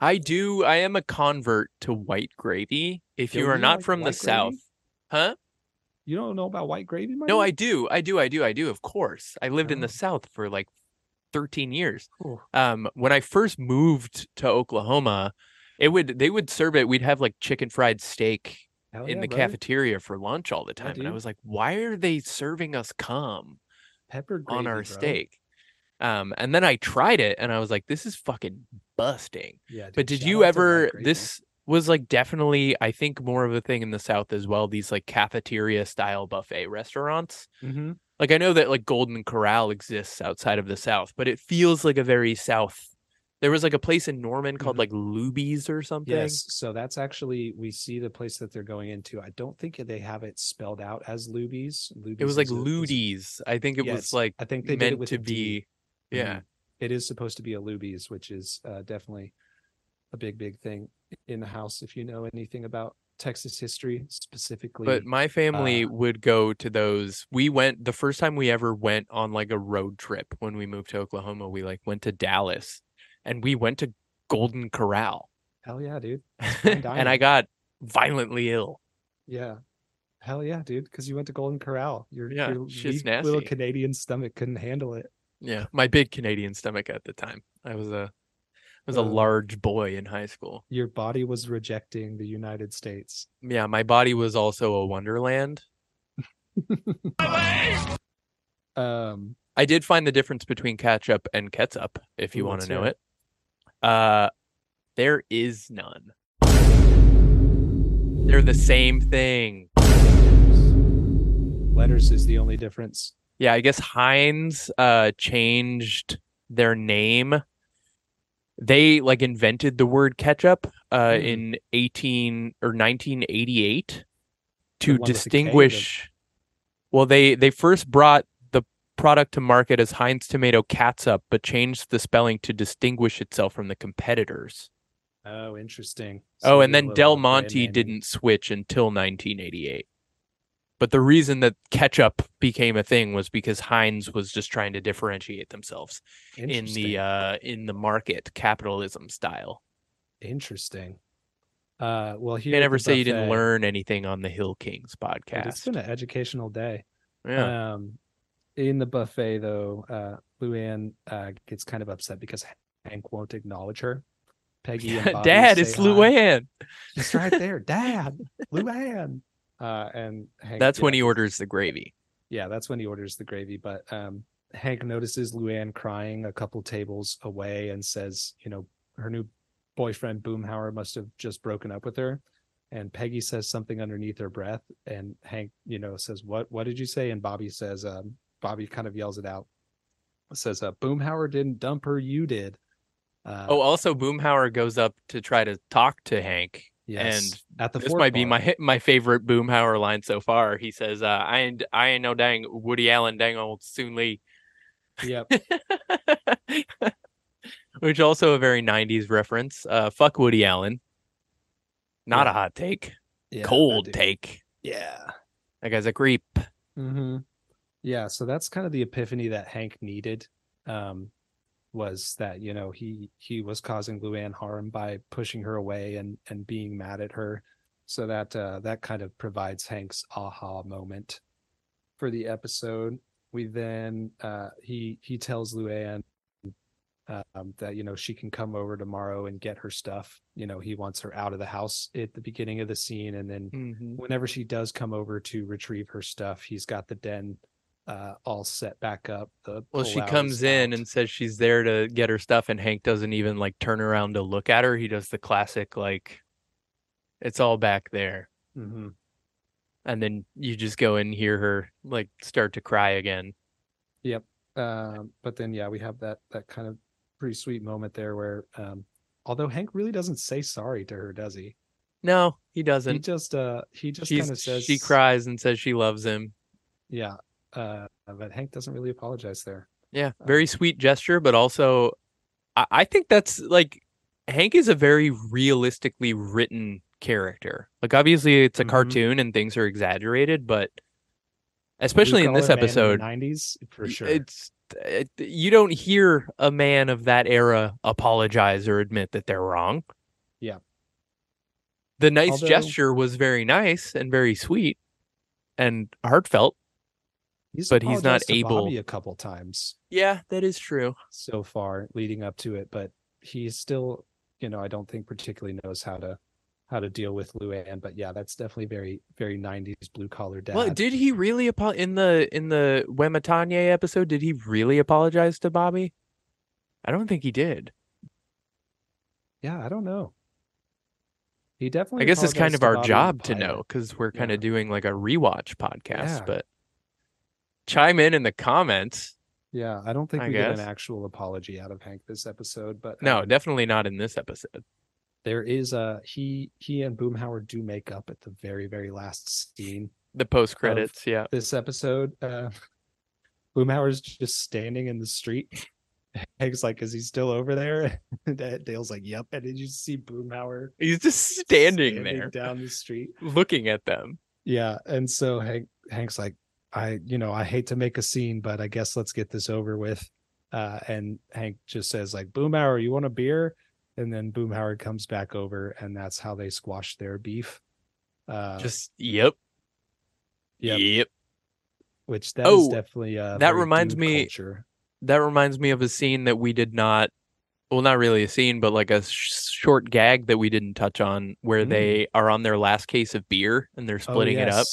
[SPEAKER 2] I do. I am a convert to white gravy. If you
[SPEAKER 1] Yo,
[SPEAKER 2] are
[SPEAKER 1] you
[SPEAKER 2] not
[SPEAKER 1] like
[SPEAKER 2] from the
[SPEAKER 1] white gravy?
[SPEAKER 2] South, huh?
[SPEAKER 1] you don't know about white gravy
[SPEAKER 2] No? I do. I do. I do. I do. Of course. I lived in the
[SPEAKER 1] Oh.
[SPEAKER 2] South for like 13 years.
[SPEAKER 1] Ooh.
[SPEAKER 2] Um, when I first moved to Oklahoma, it would they would serve it. We'd have like chicken fried steak
[SPEAKER 1] Hell
[SPEAKER 2] in
[SPEAKER 1] yeah,
[SPEAKER 2] the
[SPEAKER 1] brother.
[SPEAKER 2] cafeteria for lunch all the time, and I was like, why are they serving us cum
[SPEAKER 1] pepper gravy,
[SPEAKER 2] on our
[SPEAKER 1] bro.
[SPEAKER 2] steak? Um, and then I tried it, and I was like, this is fucking busting.
[SPEAKER 1] yeah
[SPEAKER 2] But did you
[SPEAKER 1] out to white
[SPEAKER 2] ever? This was like definitely, I think, more of a thing in the South as well. These like cafeteria style buffet restaurants.
[SPEAKER 1] Mhm.
[SPEAKER 2] Like I know that like Golden Corral exists outside of the South, but it feels like a very South. There was like a place in Norman called
[SPEAKER 1] Mhm.
[SPEAKER 2] like Luby's or something.
[SPEAKER 1] Yes, so that's actually we see the place that they're going into. I don't think they have it spelled out as Lubies. Luby's
[SPEAKER 2] It was like
[SPEAKER 1] is a- is a-
[SPEAKER 2] Ludi's. I think it
[SPEAKER 1] Yeah,
[SPEAKER 2] was like
[SPEAKER 1] I think they
[SPEAKER 2] meant to be. Yeah.
[SPEAKER 1] Mhm. It is supposed to be a Luby's, which is uh, definitely a big, big thing in the house. If you know anything about Texas history, specifically,
[SPEAKER 2] But my family
[SPEAKER 1] uh,
[SPEAKER 2] would go to those. We went the first time we ever went on like a road trip when we moved to Oklahoma. We like went to Dallas, and we went to Golden Corral,
[SPEAKER 1] hell yeah, dude.
[SPEAKER 2] and I got violently ill.
[SPEAKER 1] Yeah, hell yeah, dude. Because you went to Golden Corral. Your,
[SPEAKER 2] Yeah,
[SPEAKER 1] your
[SPEAKER 2] shit's
[SPEAKER 1] little. Canadian stomach couldn't handle it.
[SPEAKER 2] Yeah, my big Canadian stomach at the time. I was a was a large boy in high school.
[SPEAKER 1] Your body was rejecting the United States.
[SPEAKER 2] Yeah, my body was also a wonderland.
[SPEAKER 1] Um,
[SPEAKER 2] I did find the difference between ketchup and ketchup, if you want to know it. Uh there is none. They're the same thing.
[SPEAKER 1] letters is the only difference.
[SPEAKER 2] Yeah, I guess Heinz uh changed their name. They like invented the word ketchup uh
[SPEAKER 1] Hmm.
[SPEAKER 2] in 18 or 1988 to
[SPEAKER 1] one with the K, the-
[SPEAKER 2] distinguish Well, they they first brought the product to market as Heinz tomato catsup but changed the spelling to distinguish itself from the competitors.
[SPEAKER 1] Oh, interesting.
[SPEAKER 2] Oh, and then Del Monte didn't switch until 1988. But the reason that ketchup became a thing was because Heinz was just trying to differentiate themselves in the uh in the market capitalism style.
[SPEAKER 1] Interesting. Uh, well, here
[SPEAKER 2] You never say you didn't learn anything on the Hill Kings podcast.
[SPEAKER 1] It's been an educational day.
[SPEAKER 2] yeah.
[SPEAKER 1] Um, in the buffet, though, uh, Luanne uh, gets kind of upset because Hank won't acknowledge her. Peggy and Bobby
[SPEAKER 2] Dad, it's. Luanne.
[SPEAKER 1] He's right there, Dad, Luanne. Uh, and Hank,
[SPEAKER 2] That's when he orders the gravy.
[SPEAKER 1] Yeah, that's when he orders the gravy. But um, Hank notices Luanne crying a couple tables away and says, you know, her new boyfriend Boomhauer must have just broken up with her. And Peggy says something underneath her breath, and Hank, you know, says, "What? What did you say?" And Bobby says, um, "Bobby kind of yells it out." Says, uh, "Boomhauer didn't dump her, you did." Uh,
[SPEAKER 2] Oh, also Boomhauer goes up to try to talk to Hank.
[SPEAKER 1] Yes.
[SPEAKER 2] and
[SPEAKER 1] at the
[SPEAKER 2] this
[SPEAKER 1] Ford
[SPEAKER 2] might be my my favorite Boomhauer line so far. He says, uh, "I ain't I ain't no dang Woody Allen, dang old Soon-Yi,"
[SPEAKER 1] Yep.
[SPEAKER 2] which also a very '90s reference. Uh, fuck Woody Allen. Not a hot take,
[SPEAKER 1] Yeah,
[SPEAKER 2] cold take.
[SPEAKER 1] Yeah.
[SPEAKER 2] That guy's a creep.
[SPEAKER 1] Mm-hmm. Yeah, so that's kind of the epiphany that Hank needed. Um, was that you know he he was causing Luanne harm by pushing her away and and being mad at her, so that uh, that kind of provides Hank's aha moment for the episode. We then uh, he he tells Luanne um, that you know she can come over tomorrow and get her stuff. You know he wants her out of the house at the beginning of the scene, and then
[SPEAKER 2] Mm-hmm.
[SPEAKER 1] whenever she does come over to retrieve her stuff, he's got the den uh, all set back up. The
[SPEAKER 2] Well, she comes in and says she's there to get her stuff, and Hank doesn't even like turn around to look at her. He does the classic like, "It's all back there,"
[SPEAKER 1] Mhm.
[SPEAKER 2] and then you just go and hear her like start to cry again. Yep.
[SPEAKER 1] Um, but then yeah, we have that that kind of pretty sweet moment there where um, although Hank really doesn't say sorry to her, does he?
[SPEAKER 2] No, he doesn't.
[SPEAKER 1] He just uh he just kind of says
[SPEAKER 2] she cries and says she loves him.
[SPEAKER 1] Yeah. Uh, but Hank doesn't really apologize there.
[SPEAKER 2] Yeah,
[SPEAKER 1] Uh,
[SPEAKER 2] very sweet gesture, but also, I, I think that's like Hank is a very realistically written character. Like, obviously, it's a
[SPEAKER 1] Mhm.
[SPEAKER 2] cartoon and things are exaggerated, but especially in this episode,
[SPEAKER 1] nineties for sure.
[SPEAKER 2] it's it, you don't hear a man of that era apologize or admit that they're wrong.
[SPEAKER 1] Yeah.
[SPEAKER 2] The nice
[SPEAKER 1] Although-
[SPEAKER 2] gesture was very nice and very sweet and heartfelt.
[SPEAKER 1] He's
[SPEAKER 2] but he's not
[SPEAKER 1] to
[SPEAKER 2] able-
[SPEAKER 1] Bobby a couple times
[SPEAKER 2] Yeah, that is true.
[SPEAKER 1] so far leading up to it, but he's still, you know, I don't think particularly knows how to how to deal with Luanne. But yeah, that's definitely very very nineties blue collar dad.
[SPEAKER 2] Well, did he really apo- in the in the Wematanye episode? Did he really apologize to Bobby? I don't think he did.
[SPEAKER 1] yeah, I don't know. He definitely.
[SPEAKER 2] I guess it's kind of our
[SPEAKER 1] Bobby
[SPEAKER 2] job to know because we're kind
[SPEAKER 1] Yeah.
[SPEAKER 2] of doing like a rewatch podcast.
[SPEAKER 1] Yeah.
[SPEAKER 2] But chime in in the comments.
[SPEAKER 1] Yeah, I don't think
[SPEAKER 2] I
[SPEAKER 1] we get an actual apology out of Hank this episode, but
[SPEAKER 2] No,
[SPEAKER 1] um,
[SPEAKER 2] definitely not in this episode.
[SPEAKER 1] there is a he he and Boomhauer do make up at the very very last scene
[SPEAKER 2] The post credits, yeah.
[SPEAKER 1] this episode. Uh, Boomhauer's just standing in the street. Hank's like, "Is he still over there?" And Dale's like, "Yep." And did you see Boomhauer
[SPEAKER 2] He's just standing, there,
[SPEAKER 1] down the street?
[SPEAKER 2] looking at them.
[SPEAKER 1] Yeah, and so Hank Hank's like, "I, you know, I hate to make a scene, but I guess let's get this over with." Uh, and Hank just says like, "Boomhauer, you want a beer?" And then Boomhauer comes back over, and that's how they squash their beef. Uh,
[SPEAKER 2] Just yep,
[SPEAKER 1] Yep.
[SPEAKER 2] yep.
[SPEAKER 1] which that is
[SPEAKER 2] Oh,
[SPEAKER 1] definitely uh
[SPEAKER 2] that reminds me-
[SPEAKER 1] culture.
[SPEAKER 2] that reminds me of a scene that we did not well not really a scene but like a sh- short gag that we didn't touch on where
[SPEAKER 1] Mm.
[SPEAKER 2] they are on their last case of beer and they're splitting it up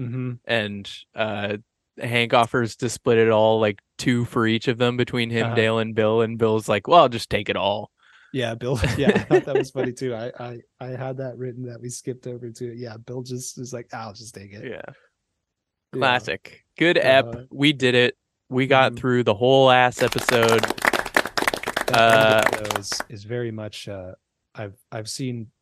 [SPEAKER 1] Mm-hmm.
[SPEAKER 2] and uh Hank offers to split it all like two for each of them between him,
[SPEAKER 1] Uh-huh.
[SPEAKER 2] Dale, and Bill. And Bill's like, "Well, I'll just take it all."
[SPEAKER 1] Yeah, Bill. Yeah, I thought that was funny too. I, I I had that written that we skipped over to. Yeah, Bill just was like, "I'll just take it."
[SPEAKER 2] Yeah,
[SPEAKER 1] Yeah.
[SPEAKER 2] classic. Good ep.
[SPEAKER 1] Uh-huh.
[SPEAKER 2] We did it. We got
[SPEAKER 1] Mhm.
[SPEAKER 2] through the whole ass episode.
[SPEAKER 1] That
[SPEAKER 2] Uh,
[SPEAKER 1] those is very much. Uh, I've I've seen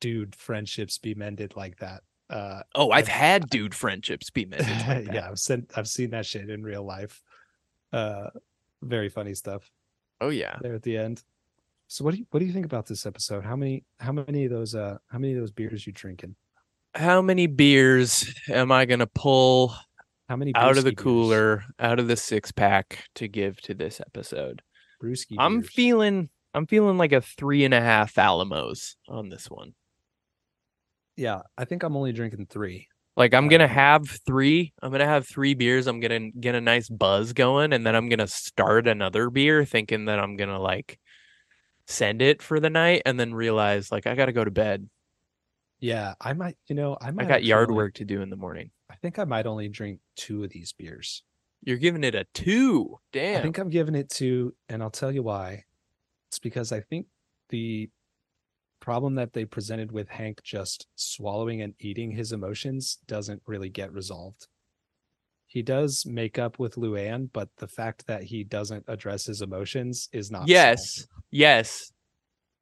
[SPEAKER 1] dude friendships be mended like that. Uh,
[SPEAKER 2] Oh, I've
[SPEAKER 1] I've-
[SPEAKER 2] had dude friendships be mended. Like
[SPEAKER 1] yeah, I've seen I've seen that shit in real life. Uh, very funny stuff
[SPEAKER 2] Oh yeah.
[SPEAKER 1] there at the end. So what do you what do you think about this episode? How many how many of those uh how many of those beers you drinking?
[SPEAKER 2] How many beers am I gonna pull
[SPEAKER 1] How many
[SPEAKER 2] out of the
[SPEAKER 1] beers?
[SPEAKER 2] cooler, out of the six pack to give to this episode?
[SPEAKER 1] Brewski
[SPEAKER 2] I'm
[SPEAKER 1] beers.
[SPEAKER 2] feeling I'm feeling like a three and a half Alamos on this one.
[SPEAKER 1] Yeah, I think I'm only drinking three.
[SPEAKER 2] Like I'm gonna
[SPEAKER 1] Um,
[SPEAKER 2] have three. I'm gonna have three beers. I'm gonna get a nice buzz going, and then I'm gonna start another beer, thinking that I'm gonna like send it for the night, and then realize like I gotta go to bed.
[SPEAKER 1] Yeah, I might, you know, I might
[SPEAKER 2] I got yard
[SPEAKER 1] only-
[SPEAKER 2] work to do in the morning.
[SPEAKER 1] I think I might only drink two of these beers.
[SPEAKER 2] You're giving it a two. Damn.
[SPEAKER 1] I think I'm giving it two, and I'll tell you why. It's because I think the problem that they presented with Hank just swallowing and eating his emotions doesn't really get resolved. He does make up with Luanne, but the fact that he doesn't address his emotions is not. solved.
[SPEAKER 2] yes, yes,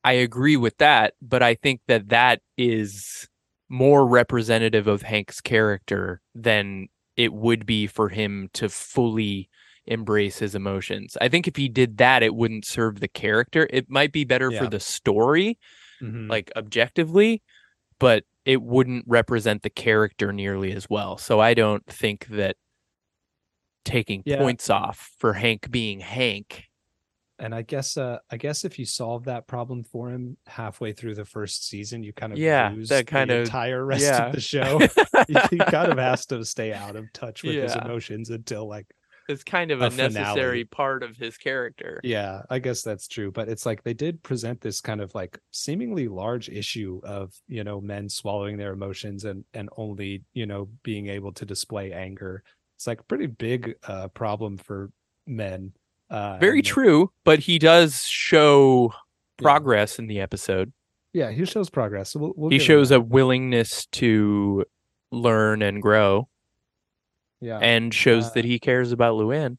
[SPEAKER 2] I agree with that, but I think that that is more representative of Hank's character than it would be for him to fully embrace his emotions. I think if he did that, it wouldn't serve the character. It might be better for the story,
[SPEAKER 1] Mhm.
[SPEAKER 2] like objectively, but it wouldn't represent the character nearly as well. So I don't think that taking
[SPEAKER 1] Yeah.
[SPEAKER 2] points off for Hank being Hank
[SPEAKER 1] and I guess uh I guess if you solve that problem for him halfway through the first season, you kind of
[SPEAKER 2] Yeah,
[SPEAKER 1] lose
[SPEAKER 2] that kind
[SPEAKER 1] the
[SPEAKER 2] of-
[SPEAKER 1] entire rest
[SPEAKER 2] yeah.
[SPEAKER 1] of the show. he kind of has to stay out of touch with his emotions until like
[SPEAKER 2] It's kind of
[SPEAKER 1] a
[SPEAKER 2] a, necessary part of his character.
[SPEAKER 1] yeah, I guess that's true. But it's like they did present this kind of like seemingly large issue of you know men swallowing their emotions and and only you know being able to display anger. It's like a pretty big uh problem for men. Uh,
[SPEAKER 2] Very
[SPEAKER 1] and-
[SPEAKER 2] true, but he does show
[SPEAKER 1] Yeah.
[SPEAKER 2] progress in the episode.
[SPEAKER 1] Yeah, he shows progress. So we'll, we'll
[SPEAKER 2] he shows a willingness to learn and grow
[SPEAKER 1] yeah.
[SPEAKER 2] and shows
[SPEAKER 1] Uh,
[SPEAKER 2] that he cares about Luanne.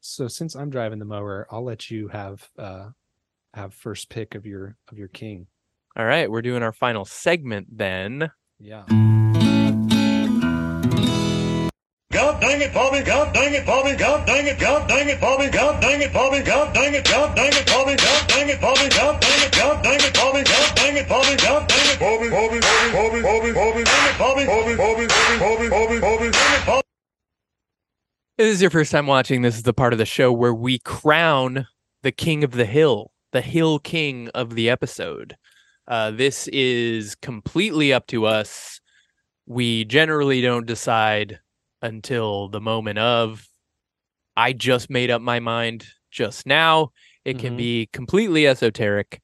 [SPEAKER 1] So since I'm driving the mower, I'll let you have uh have first pick of your of your king.
[SPEAKER 2] All right, we're doing our final segment then.
[SPEAKER 1] Yeah.
[SPEAKER 5] God dang it, Bobby, God dang it, Bobby, God dang it, God dang it, Bobby, God dang it, Bobby, God dang it, God dang it, Bobby, God dang it, Bobby, God dang it, God dang it, Bobby, God dang it, Bobby, God dang it, Bobby, Bobby, Bobby, Bobby, Bobby, Bobby, dang it, Bobby, Bobby, Bobby, Bobby, Bobby, Bobby, Bobby, dang it, Bobby.
[SPEAKER 2] This is your first time watching, this is the part of the show where we crown the king of the hill, the hill king of the episode. Uh, this is completely up to us. We generally don't decide until the moment of. I just made up my mind just now. It can
[SPEAKER 1] Mhm.
[SPEAKER 2] be completely esoteric,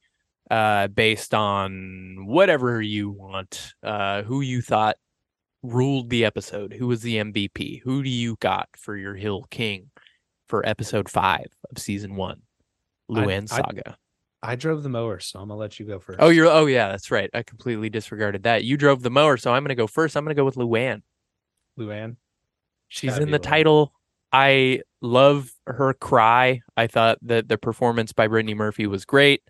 [SPEAKER 2] uh, based on whatever you want, uh, who you thought ruled the episode? Who was the MVP? Who do you got for your Hill King for episode five of season one? Luanne
[SPEAKER 1] I-
[SPEAKER 2] Saga.
[SPEAKER 1] I drove the mower, so I'm gonna let you go first.
[SPEAKER 2] oh, you're oh yeah, that's right. I completely disregarded that. You drove the mower, so I'm gonna go first. I'm gonna go with Luanne.
[SPEAKER 1] Luanne.
[SPEAKER 2] She's in the
[SPEAKER 1] Luanne.
[SPEAKER 2] title. I love her cry. I thought that the performance by Brittany Murphy was great.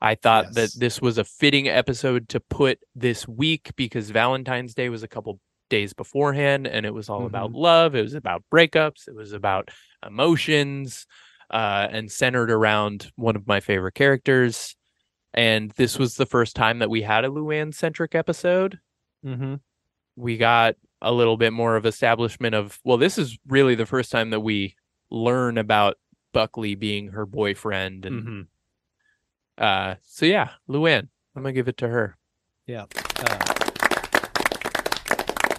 [SPEAKER 2] I thought that this was a fitting episode to put this week because Valentine's Day was a couple days beforehand and it was all about
[SPEAKER 1] Mhm.
[SPEAKER 2] love. It was about breakups. It was about emotions uh, and centered around one of my favorite characters. And this was the first time that we had a Luanne centric episode
[SPEAKER 1] Mm-hmm.
[SPEAKER 2] we got a little bit more of establishment of well this is really the first time that we learn about buckley being her boyfriend and
[SPEAKER 1] Mm-hmm.
[SPEAKER 2] uh so yeah luanne i'm gonna give it to her
[SPEAKER 1] Yeah. Uh,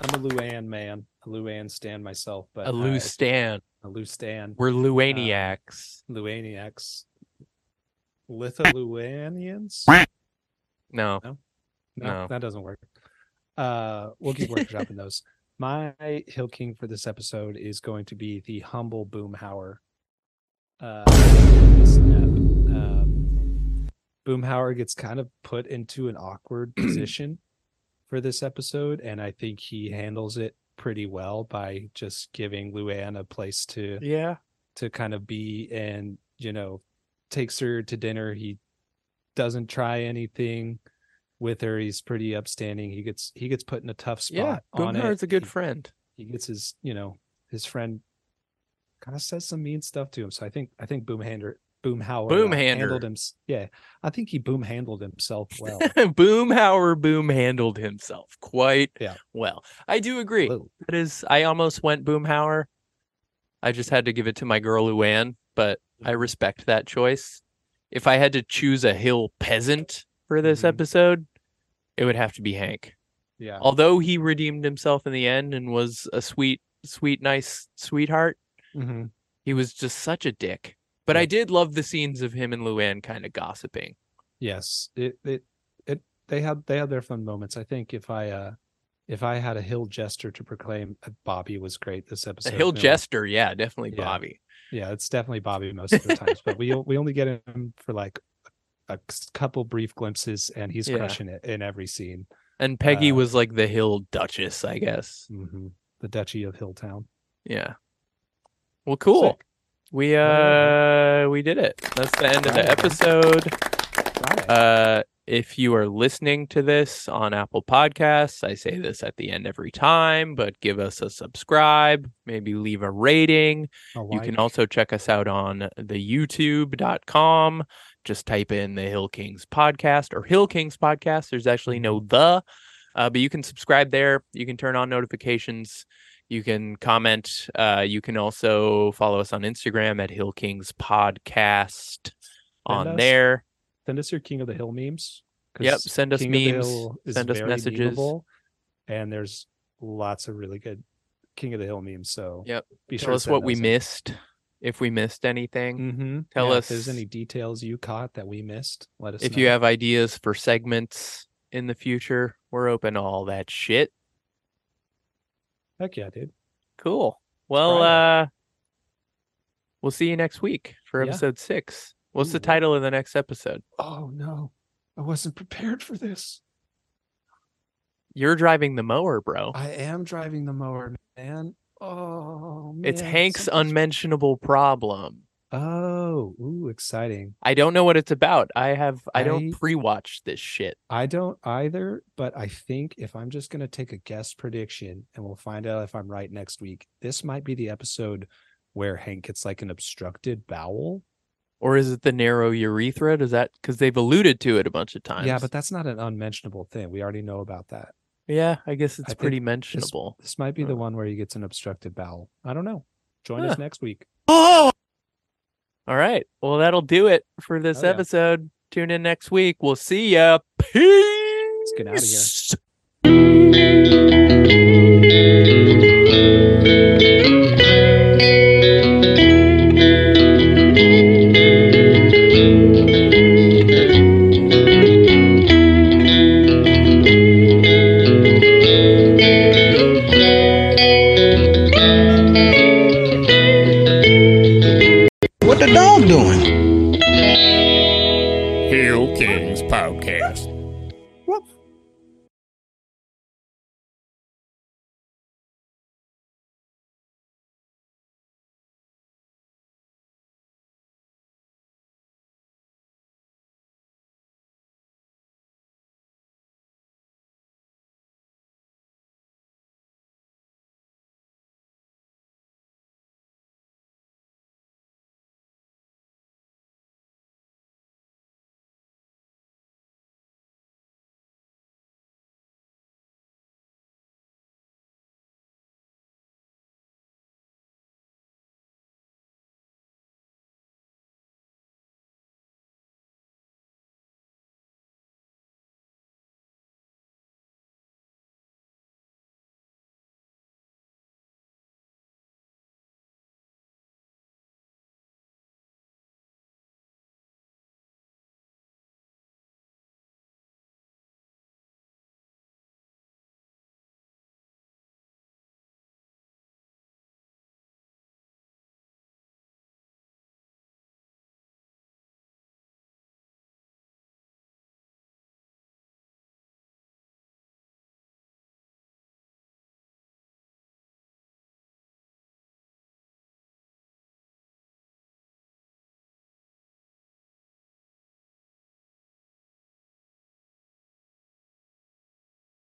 [SPEAKER 1] I'm a Luanne man. a Luanne stand myself, but
[SPEAKER 2] A loose
[SPEAKER 1] I-
[SPEAKER 2] stand.
[SPEAKER 1] a loose stand.
[SPEAKER 2] We're Luaniacs.
[SPEAKER 1] Luaniacs. Lithuanians?
[SPEAKER 2] no.
[SPEAKER 1] No,
[SPEAKER 2] No.
[SPEAKER 1] that doesn't work. Uh, we'll keep workshopping those. My Hill King for this episode is going to be the humble Boomhauer. Uh, snap. Um, Boomhauer gets kind of put into an awkward position for this episode, and I think he handles it pretty well by just giving Luanne a place to
[SPEAKER 2] Yeah.
[SPEAKER 1] to kind of be and you know takes her to dinner. He doesn't try anything with her. He's pretty upstanding. He gets he gets put in a tough spot it.
[SPEAKER 2] Boomhauer's a good
[SPEAKER 1] he,
[SPEAKER 2] friend.
[SPEAKER 1] he gets his you know his friend kind of says some mean stuff to him. So i think i think boomhander boomhauer
[SPEAKER 2] Boomhander.
[SPEAKER 1] handled him yeah i think he boom handled himself well
[SPEAKER 2] Boomhauer boom handled himself quite
[SPEAKER 1] Yeah.
[SPEAKER 2] well. I do agree. That is, I almost went Boomhauer. I just had to give it to my girl Luanne, but I
[SPEAKER 1] Mm-hmm.
[SPEAKER 2] respect that choice. If I had to choose a hill peasant for this
[SPEAKER 1] Mhm.
[SPEAKER 2] episode, it would have to be Hank.
[SPEAKER 1] yeah
[SPEAKER 2] Although he redeemed himself in the end and was a sweet, sweet, nice sweetheart,
[SPEAKER 1] hmm
[SPEAKER 2] he was just such a dick. But I did love the scenes of him and Luanne kind of gossiping.
[SPEAKER 1] yes it it it they had they had their fun moments i think if i uh if i had a hill jester to proclaim bobby was great this
[SPEAKER 2] A
[SPEAKER 1] episode
[SPEAKER 2] hill
[SPEAKER 1] you
[SPEAKER 2] jester, yeah, definitely
[SPEAKER 1] Yeah.
[SPEAKER 2] Bobby.
[SPEAKER 1] yeah it's definitely bobby most of the times but we we only get him for like a couple brief glimpses and he's
[SPEAKER 2] Yeah.
[SPEAKER 1] crushing it in every scene
[SPEAKER 2] And Peggy
[SPEAKER 1] Uh,
[SPEAKER 2] was like the hill duchess, I guess.
[SPEAKER 1] hmm the duchy of hilltown
[SPEAKER 2] Yeah. Well, cool.
[SPEAKER 1] Sick.
[SPEAKER 2] We uh we did it. That's the end of the episode. Uh if you are listening to this on Apple Podcasts, I say this at the end every time, but give us a subscribe, maybe leave a rating.
[SPEAKER 1] A
[SPEAKER 2] You can also check us out on the youtube.com. Just type in the Hill Kings podcast or Hill Kings podcast. There's actually no the, uh, but you can subscribe there. You can turn on notifications. You can comment. Uh, you can also follow us on Instagram at Hill Kings podcast on
[SPEAKER 1] us
[SPEAKER 2] there.
[SPEAKER 1] send us your king of the hill memes.
[SPEAKER 2] Yep, send us
[SPEAKER 1] King
[SPEAKER 2] memes, send us messages.
[SPEAKER 1] memeable, and there's lots of really good king of the hill memes so
[SPEAKER 2] Yep.
[SPEAKER 1] be
[SPEAKER 2] Tell
[SPEAKER 1] sure to
[SPEAKER 2] us what we missed. If we missed anything,
[SPEAKER 1] Mm-hmm.
[SPEAKER 2] Tell
[SPEAKER 1] If there's any details you caught that we missed, let us know.
[SPEAKER 2] if
[SPEAKER 1] know.
[SPEAKER 2] you have ideas for segments in the future, we're open to all that shit.
[SPEAKER 1] Heck yeah, dude.
[SPEAKER 2] Cool. Well,
[SPEAKER 1] Friday.
[SPEAKER 2] uh we'll see you next week for
[SPEAKER 1] Yeah.
[SPEAKER 2] episode 6. What's the title of the next episode?
[SPEAKER 1] Oh no. I wasn't prepared for this.
[SPEAKER 2] You're driving the mower, bro.
[SPEAKER 1] I am driving the mower, man. Oh man.
[SPEAKER 2] it's Hank's
[SPEAKER 1] something's-
[SPEAKER 2] unmentionable problem.
[SPEAKER 1] Oh, ooh, exciting.
[SPEAKER 2] I don't know what it's about. I have I don't pre-watch this shit.
[SPEAKER 1] I don't either, but I think if I'm just going to take a guess prediction and we'll find out if I'm right next week, this might be the episode where Hank gets like an obstructed bowel.
[SPEAKER 2] Or is it the narrow urethra? Does that cuz they've alluded to it a bunch of times.
[SPEAKER 1] Yeah, but that's not an unmentionable thing. We already know about that.
[SPEAKER 2] yeah, I guess it's
[SPEAKER 1] I
[SPEAKER 2] pretty mentionable.
[SPEAKER 1] this might be the one where he gets an obstructed bowel. I don't know. Join
[SPEAKER 2] Huh.
[SPEAKER 1] us next week.
[SPEAKER 2] All right. Well, that'll do it for this
[SPEAKER 1] Oh, yeah.
[SPEAKER 2] episode. Tune in next week. We'll see ya. Peace.
[SPEAKER 1] get outta here.